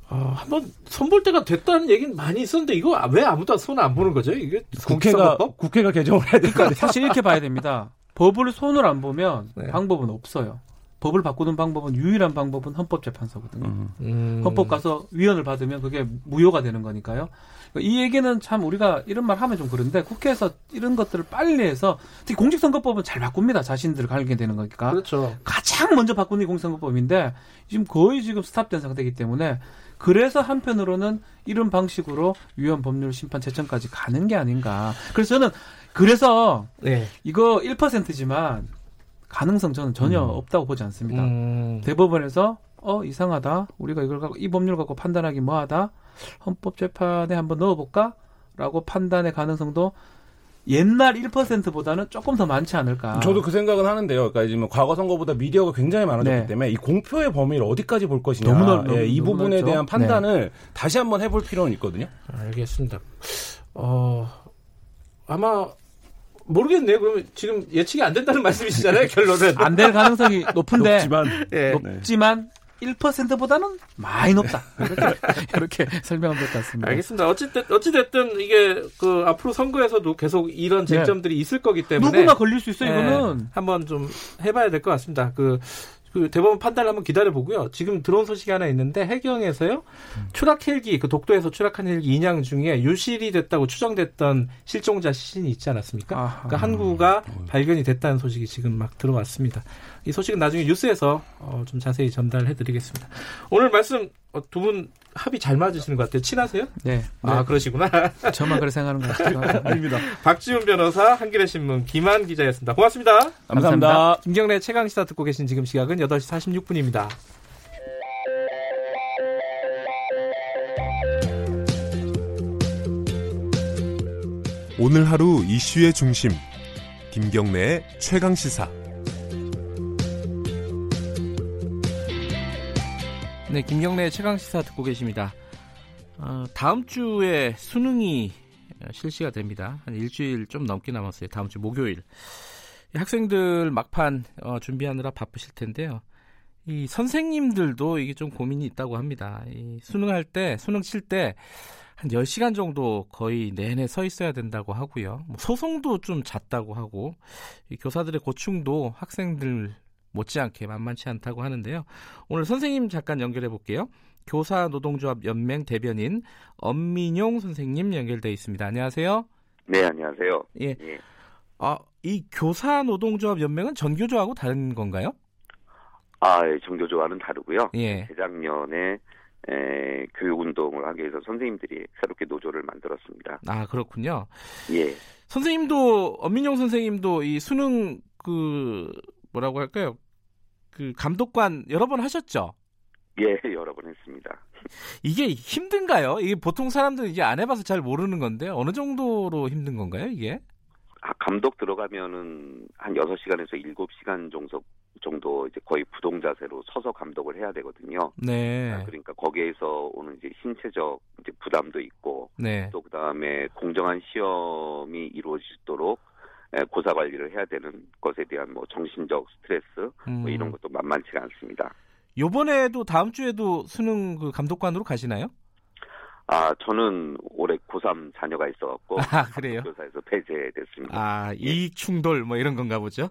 어, 한번 손볼 때가 됐다는 얘기는 많이 있었는데 이거 왜 아무도 손 안 보는 거죠? 이게 국회가 국회가 개정을 해야 되니까 그러니까 사실 이렇게 봐야 됩니다. 법을 손을 안 보면 네. 방법은 없어요. 법을 바꾸는 방법은 유일한 방법은 헌법재판소거든요. 음. 음. 헌법 가서 위헌을 받으면 그게 무효가 되는 거니까요. 이 얘기는 참 우리가 이런 말 하면 좀 그런데 국회에서 이런 것들을 빨리 해서 특히 공직선거법은 잘 바꿉니다. 자신들 갈게 되는 거니까. 그렇죠. 가장 먼저 바꾸는 게 공직선거법인데 지금 거의 지금 스탑된 상태이기 때문에 그래서 한편으로는 이런 방식으로 위헌 법률 심판 제청까지 가는 게 아닌가. 그래서 저는 그래서 네. 이거 1%지만 가능성 저는 전혀 음. 없다고 보지 않습니다. 음. 대법원에서 어 이상하다. 우리가 이걸 갖고 이 법률 갖고 판단하기 뭐하다. 헌법재판에 한번 넣어볼까라고 판단의 가능성도 옛날 1%보다는 조금 더 많지 않을까. 저도 그 생각은 하는데요. 그러니까 지금 과거 선거보다 미디어가 굉장히 많아졌기 네. 때문에 이 공표의 범위를 어디까지 볼 것이냐. 너무, 너무, 예, 이 너무 부분에 넓죠? 대한 판단을 네. 다시 한번 해볼 필요는 있거든요. 알겠습니다. 어, 아마 모르겠네요. 그러면 지금 예측이 안 된다는 말씀이시잖아요, 결론은. 안 될 가능성이 높은데. 높지만. 예. 높지만 1%보다는 많이 높다. 이렇게, 이렇게 설명하면 될 것 같습니다. 알겠습니다. 어찌됐, 어찌됐든 이게 그 앞으로 선거에서도 계속 이런 네. 쟁점들이 네. 있을 거기 때문에. 누구나 걸릴 수 있어요, 이거는. 네, 한번 좀 해봐야 될 것 같습니다. 그, 그 대법원 판단을 한번 기다려 보고요. 지금 들어온 소식이 하나 있는데 해경에서요 추락 헬기 그 독도에서 추락한 헬기 인양 중에 유실이 됐다고 추정됐던 실종자 시신이 있지 않았습니까? 아하. 그러니까 항구가 발견이 됐다는 소식이 지금 막 들어왔습니다. 이 소식은 나중에 뉴스에서 어, 좀 자세히 전달해드리겠습니다. 오늘 말씀 어, 두분 합이 잘 맞으시는 것 같아요. 친하세요? 네. 아, 네. 그러시구나. 저만 그렇게 생각하는 것 같아요. 아닙니다. 박지훈 변호사, 한겨레 신문 김한 기자였습니다. 고맙습니다. 감사합니다. 감사합니다. 김경래 최강 시사 듣고 계신 지금 시각은 8시 46분입니다. 오늘 하루 이슈의 중심. 김경래의 최강 시사. 네, 김경래 최강 시사 듣고 계십니다. 어, 다음 주에 수능이 실시가 됩니다. 한 일주일 좀 넘게 남았어요. 다음 주 목요일. 학생들 막판 어, 준비하느라 바쁘실 텐데요. 이 선생님들도 이게 좀 고민이 있다고 합니다. 이 수능할 때, 수능 칠 때 한 10시간 정도 거의 내내 서 있어야 된다고 하고요. 뭐 소송도 좀 잦다고 하고, 이 교사들의 고충도 학생들 못지않게 만만치 않다고 하는데요. 오늘 선생님 잠깐 연결해 볼게요. 교사 노동조합 연맹 대변인 엄민용 선생님 연결돼 있습니다. 안녕하세요. 네, 안녕하세요. 예. 예. 아, 이 교사 노동조합 연맹은 전교조하고 다른 건가요? 아, 예, 전교조와는 다르고요. 예. 재작년에 에, 교육 운동을 하기 위해서 선생님들이 새롭게 노조를 만들었습니다. 아, 그렇군요. 예. 선생님도 엄민용 선생님도 이 수능 그 뭐라고 할까요? 그 감독관 여러 번 하셨죠? 예, 여러 번 했습니다. 이게 힘든가요? 이게 보통 사람들은 이제 안 해봐서 잘 모르는 건데 어느 정도로 힘든 건가요, 이게? 아, 감독 들어가면은 한 6시간에서 7시간 정도 정도 이제 거의 부동 자세로 서서 감독을 해야 되거든요. 네. 아, 그러니까 거기에서 오는 이제 신체적 이제 부담도 있고 네. 또 그다음에 공정한 시험이 이루어지도록 고사 관리를 해야 되는 것에 대한 뭐 정신적 스트레스 음. 뭐 이런 것도 만만치가 않습니다. 요번에도 다음 주에도 수능 그 감독관으로 가시나요? 아, 저는 올해 고3 자녀가 있어갖고. 아, 그래요? 교사에서 폐쇄됐습니다. 아, 예. 이익 충돌 뭐 이런 건가 보죠?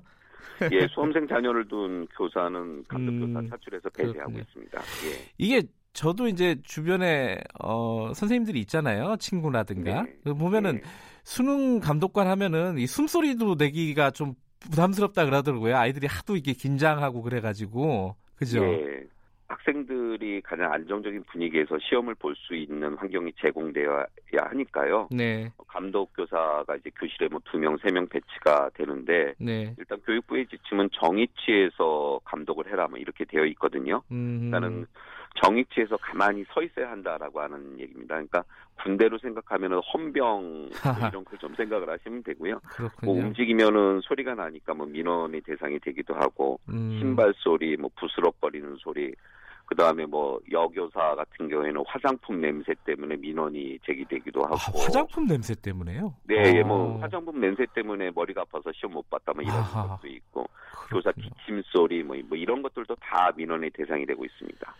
예, 수험생 자녀를 둔 교사는 감독교사 음, 차출해서 폐쇄하고 그렇군요. 있습니다. 예. 이게 저도 이제 주변에 어 선생님들이 있잖아요. 친구라든가. 네. 그 보면은 네. 수능 감독관 하면은 이 숨소리도 내기가 좀 부담스럽다 그러더라고요. 아이들이 하도 이게 긴장하고 그래가지고. 그죠? 예. 학생들이 가장 안정적인 분위기에서 시험을 볼 수 있는 환경이 제공되어야 하니까요. 네. 감독 교사가 이제 교실에 뭐 두 명, 세 명 배치가 되는데 네. 일단 교육부의 지침은 정위치에서 감독을 해라 뭐 이렇게 되어 있거든요. 음. 일단은 정위치에서 가만히 서 있어야 한다라고 하는 얘기입니다. 그러니까 군대로 생각하면은 헌병 뭐 이런 걸 좀 생각을 하시면 되고요. 그렇군요. 뭐 움직이면은 소리가 나니까 뭐 민원의 대상이 되기도 하고 음. 신발 소리, 뭐 부스럭거리는 소리, 그 다음에 뭐 여교사 같은 경우에는 화장품 냄새 때문에 민원이 제기되기도 하고. 아, 화장품 냄새 때문에요? 네, 예, 뭐 화장품 냄새 때문에 머리가 아파서 시험 못 봤다 뭐 이런 아하. 것도 있고 그렇군요. 교사 기침 소리 뭐, 뭐 이런 것들도 다 민원의 대상이 되고 있습니다.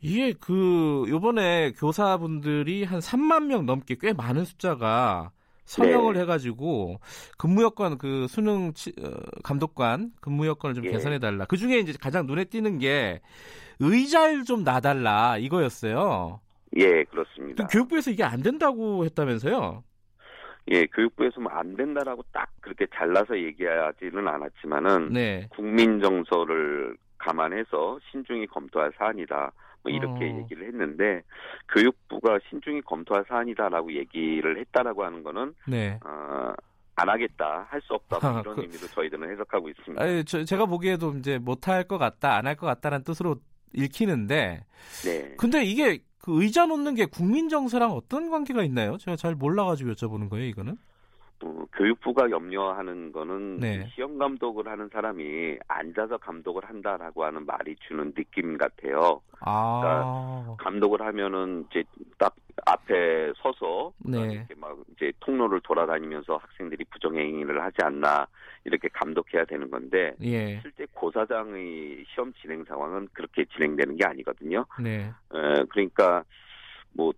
이게 그 요번에 교사분들이 한 3만 명 넘게 꽤 많은 숫자가 선정을 네. 해가지고 근무 여건 그 수능 치, 어, 감독관 근무 여건을 좀 예. 개선해 달라. 그 중에 이제 가장 눈에 띄는 게 의자를 좀 놔달라 이거였어요. 예, 그렇습니다. 교육부에서 이게 안 된다고 했다면서요? 예, 교육부에서 뭐 안 된다라고 딱 그렇게 잘라서 얘기하지는 않았지만은 네. 국민 정서를 감안해서 신중히 검토할 사안이다. 뭐 이렇게 어. 얘기를 했는데 교육부가 신중히 검토할 사안이다라고 얘기를 했다라고 하는 거는 네. 어, 안 하겠다, 할 수 없다 뭐 이런 그, 의미로 저희들은 해석하고 있습니다. 아니, 저, 제가 보기에도 이제 못할 것 같다, 안 할 것 같다는 뜻으로 읽히는데, 네. 근데 이게 그 의자 놓는 게 국민 정서랑 어떤 관계가 있나요? 제가 잘 몰라가지고 여쭤보는 거예요, 이거는. 어, 교육부가 염려하는 거는 네. 시험 감독을 하는 사람이 앉아서 감독을 한다라고 하는 말이 주는 느낌 같아요. 아. 그러니까 감독을 하면은 이제 딱 앞에 서서 네. 이렇게 막 이제 통로를 돌아다니면서 학생들이 부정행위를 하지 않나 이렇게 감독해야 되는 건데 예. 실제 고사장의 시험 진행 상황은 그렇게 진행되는 게 아니거든요. 네. 에, 그러니까 뭐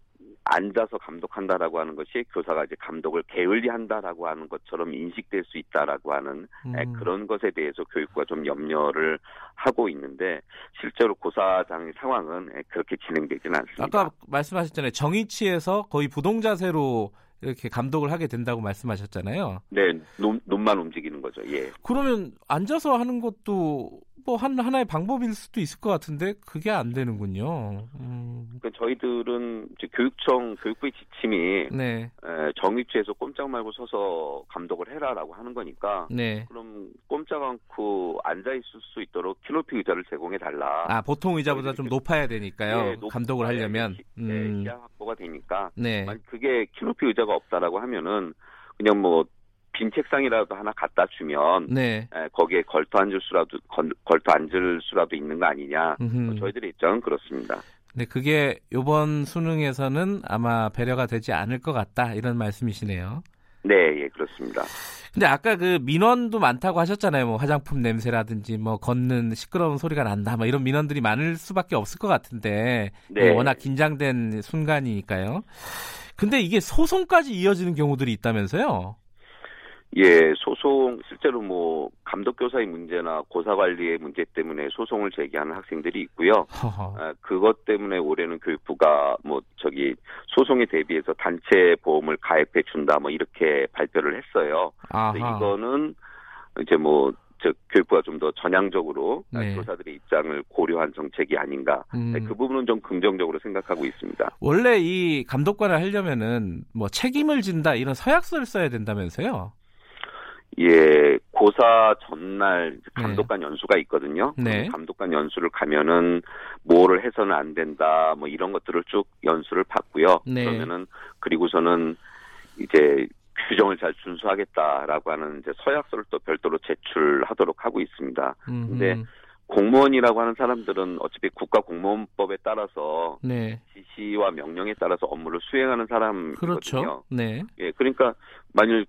앉아서 감독한다라고 하는 것이 교사가 이제 감독을 게을리한다라고 하는 것처럼 인식될 수 있다라고 하는 음. 그런 것에 대해서 교육부가 좀 염려를 하고 있는데 실제로 고사장의 상황은 그렇게 진행되지는 않습니다. 아까 말씀하셨잖아요. 정위치에서 거의 부동자세로 이렇게 감독을 하게 된다고 말씀하셨잖아요. 네, 눈, 눈만 움직이는 거죠. 예. 그러면 앉아서 하는 것도 뭐 한, 하나의 방법일 수도 있을 것 같은데 그게 안 되는군요. 음. 그러니까 저희들은 이제 교육청 교육부의 지침이 네. 에, 정위치에서 꼼짝 말고 서서 감독을 해라라고 하는 거니까 네. 그럼 꼼짝 않고 앉아 있을 수 있도록 키높이 의자를 제공해 달라. 아 보통 의자보다 좀 높아야 되니까요. 네, 감독을 하려면 네, 음. 시야 확보가 되니까. 네. 그게 키높이 의자가 없다라고 하면은 그냥 뭐 빈 책상이라도 하나 갖다 주면 네. 에, 거기에 걸터 앉을 수라도 걸, 걸터 앉을 수라도 있는 거 아니냐. 뭐 저희들의 입장은 그렇습니다. 네, 그게 이번 수능에서는 아마 배려가 되지 않을 것 같다 이런 말씀이시네요. 네, 예, 그렇습니다. 근데 아까 그 민원도 많다고 하셨잖아요. 뭐 화장품 냄새라든지 뭐 걷는 시끄러운 소리가 난다. 뭐 이런 민원들이 많을 수밖에 없을 것 같은데 네. 워낙 긴장된 순간이니까요. 근데 이게 소송까지 이어지는 경우들이 있다면서요? 예, 소송 실제로 뭐 감독 교사의 문제나 고사 관리의 문제 때문에 소송을 제기하는 학생들이 있고요. 아, 그것 때문에 올해는 교육부가 뭐 저기 소송에 대비해서 단체 보험을 가입해 준다 뭐 이렇게 발표를 했어요. 이거는 이제 뭐 즉 교육부가 좀 더 전향적으로 네. 교사들의 입장을 고려한 정책이 아닌가 음. 네, 그 부분은 좀 긍정적으로 생각하고 있습니다. 원래 이 감독관을 하려면은 뭐 책임을 진다 이런 서약서를 써야 된다면서요? 예, 고사 전날 감독관 네. 연수가 있거든요. 네. 감독관 연수를 가면은 뭐를 해서는 안 된다, 뭐 이런 것들을 쭉 연수를 받고요. 네. 그러면은 그리고서는 이제 규정을 잘 준수하겠다라고 하는 이제 서약서를 또 별도로 제출하도록 하고 있습니다. 근데 공무원이라고 하는 사람들은 어차피 국가 공무원법에 따라서 네. 지시와 명령에 따라서 업무를 수행하는 사람이거든요. 그렇죠. 네. 예, 그러니까 만일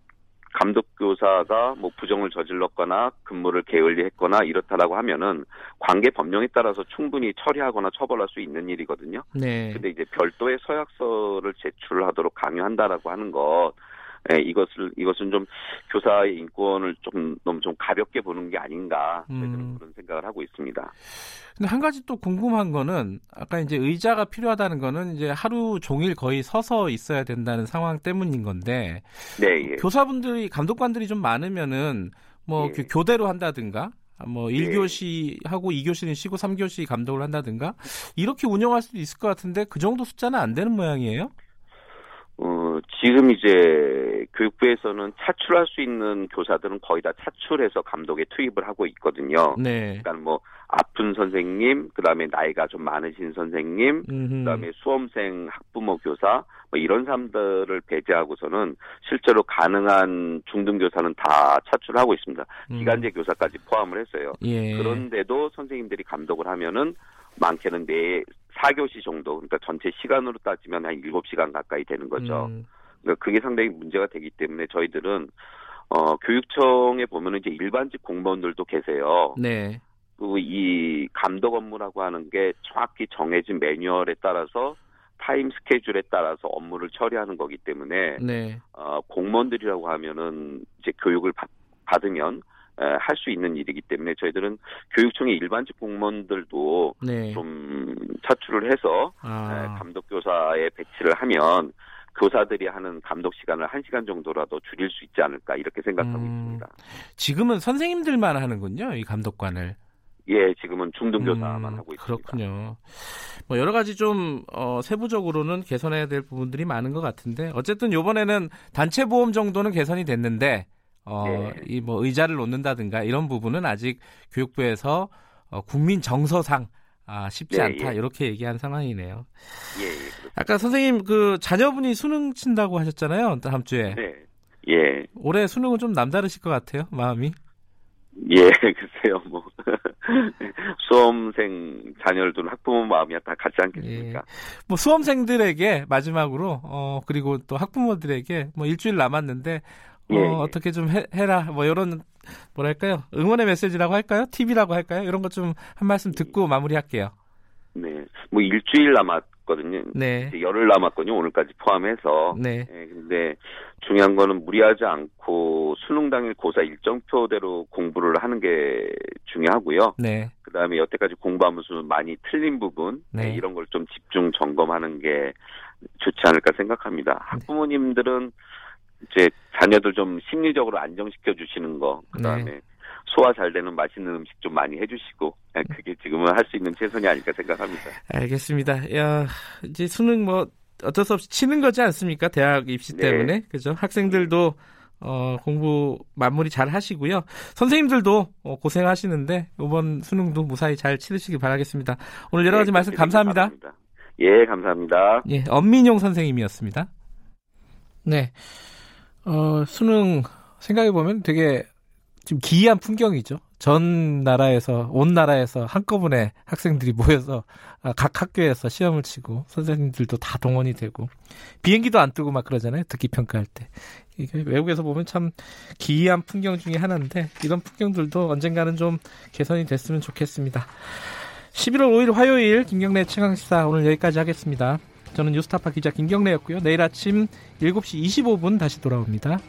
감독 교사가 뭐 부정을 저질렀거나 근무를 게을리했거나 이렇다라고 하면은 관계 법령에 따라서 충분히 처리하거나 처벌할 수 있는 일이거든요. 네. 근데 이제 별도의 서약서를 제출하도록 강요한다라고 하는 것 예, 이것을 이것은 좀 교사의 인권을 좀 너무 좀 가볍게 보는 게 아닌가 음. 그런 생각을 하고 있습니다. 근데 한 가지 또 궁금한 거는 아까 이제 의자가 필요하다는 거는 이제 하루 종일 거의 서서 있어야 된다는 상황 때문인 건데 네, 예. 교사분들이 감독관들이 좀 많으면은 뭐 예. 교대로 한다든가 뭐 1교시 예. 하고 2교시는 쉬고 3교시 감독을 한다든가 이렇게 운영할 수도 있을 것 같은데 그 정도 숫자는 안 되는 모양이에요? 어, 지금 이제 교육부에서는 차출할 수 있는 교사들은 거의 다 차출해서 감독에 투입을 하고 있거든요. 네. 그러니까 뭐 아픈 선생님, 그다음에 나이가 좀 많으신 선생님, 음흠. 그다음에 수험생, 학부모 교사 뭐 이런 사람들을 배제하고서는 실제로 가능한 중등 교사는 다 차출하고 있습니다. 음. 기간제 교사까지 포함을 했어요. 예. 그런데도 선생님들이 감독을 하면은 많게는 네 4교시 정도, 그러니까 전체 시간으로 따지면 한 7시간 가까이 되는 거죠. 음. 그러니까 그게 상당히 문제가 되기 때문에 저희들은 어 교육청에 보면은 이제 일반직 공무원들도 계세요. 네. 그리고 이 감독 업무라고 하는 게 정확히 정해진 매뉴얼에 따라서 타임 스케줄에 따라서 업무를 처리하는 거기 때문에 네. 어 공무원들이라고 하면은 이제 교육을 받, 받으면 할 수 있는 일이기 때문에 저희들은 교육청의 일반직 공무원들도 네. 좀 차출을 해서 아. 감독 교사에 배치를 하면 교사들이 하는 감독 시간을 한 시간 정도라도 줄일 수 있지 않을까 이렇게 생각하고 음. 있습니다. 지금은 선생님들만 하는군요, 이 감독관을. 예, 지금은 중등 교사만 음, 하고 있습니다. 그렇군요. 뭐 여러 가지 좀 어, 세부적으로는 개선해야 될 부분들이 많은 것 같은데 어쨌든 이번에는 단체 보험 정도는 개선이 됐는데 어, 네. 이뭐 의자를 놓는다든가 이런 부분은 아직 교육부에서 어, 국민 정서상 아, 쉽지 네, 않다 예. 이렇게 얘기한 상황이네요. 예, 예 아까 선생님 그 자녀분이 수능 친다고 하셨잖아요 다음 주에. 네. 예. 올해 수능은 좀 남다르실 것 같아요 마음이. 예, 글쎄요 뭐 수험생 자녀를 둔 학부모 마음이 다 같지 않겠습니까? 예. 뭐 수험생들에게 마지막으로 어 그리고 또 학부모들에게 뭐 일주일 남았는데 어, 예, 예. 어떻게 좀 해, 해라 뭐 이런 뭐랄까요 응원의 메시지라고 할까요 팁이라고 할까요 이런 것 좀 한 말씀 듣고 마무리할게요. 네, 뭐 일주일 남았거든요. 네, 열흘 남았거든요. 오늘까지 포함해서. 네. 네. 근데 중요한 거는 무리하지 않고 수능 당일 고사 일정표대로 공부를 하는 게 중요하고요. 네. 그다음에 여태까지 공부하면서 많이 틀린 부분 네. 네 이런 걸 좀 집중 점검하는 게 좋지 않을까 생각합니다. 네. 학부모님들은 이제 자녀들 좀 심리적으로 안정시켜 주시는 거 그다음에 네. 소화 잘 되는 맛있는 음식 좀 많이 해주시고 예, 그게 지금은 할 수 있는 최선이 아닐까 생각합니다. 알겠습니다. 야 이제 수능 뭐 어쩔 수 없이 치는 거지 않습니까? 대학 입시 네. 때문에 그죠? 학생들도 어, 공부 마무리 잘 하시고요. 선생님들도 어, 고생하시는데 이번 수능도 무사히 잘 치르시길 바라겠습니다. 오늘 여러 가지 네, 말씀 감사합니다. 감사합니다. 예, 감사합니다. 예, 엄민용 선생님이었습니다. 네. 어, 수능 생각해 보면 되게 좀 기이한 풍경이죠. 전 나라에서 온 나라에서 한꺼번에 학생들이 모여서 아, 각 학교에서 시험을 치고 선생님들도 다 동원이 되고 비행기도 안 뜨고 막 그러잖아요. 듣기 평가할 때. 이게 외국에서 보면 참 기이한 풍경 중에 하나인데 이런 풍경들도 언젠가는 좀 개선이 됐으면 좋겠습니다. 11월 5일 화요일 김경래 최강시사 오늘 여기까지 하겠습니다. 저는 뉴스타파 기자 김경래였고요. 내일 아침 7시 25분 다시 돌아옵니다.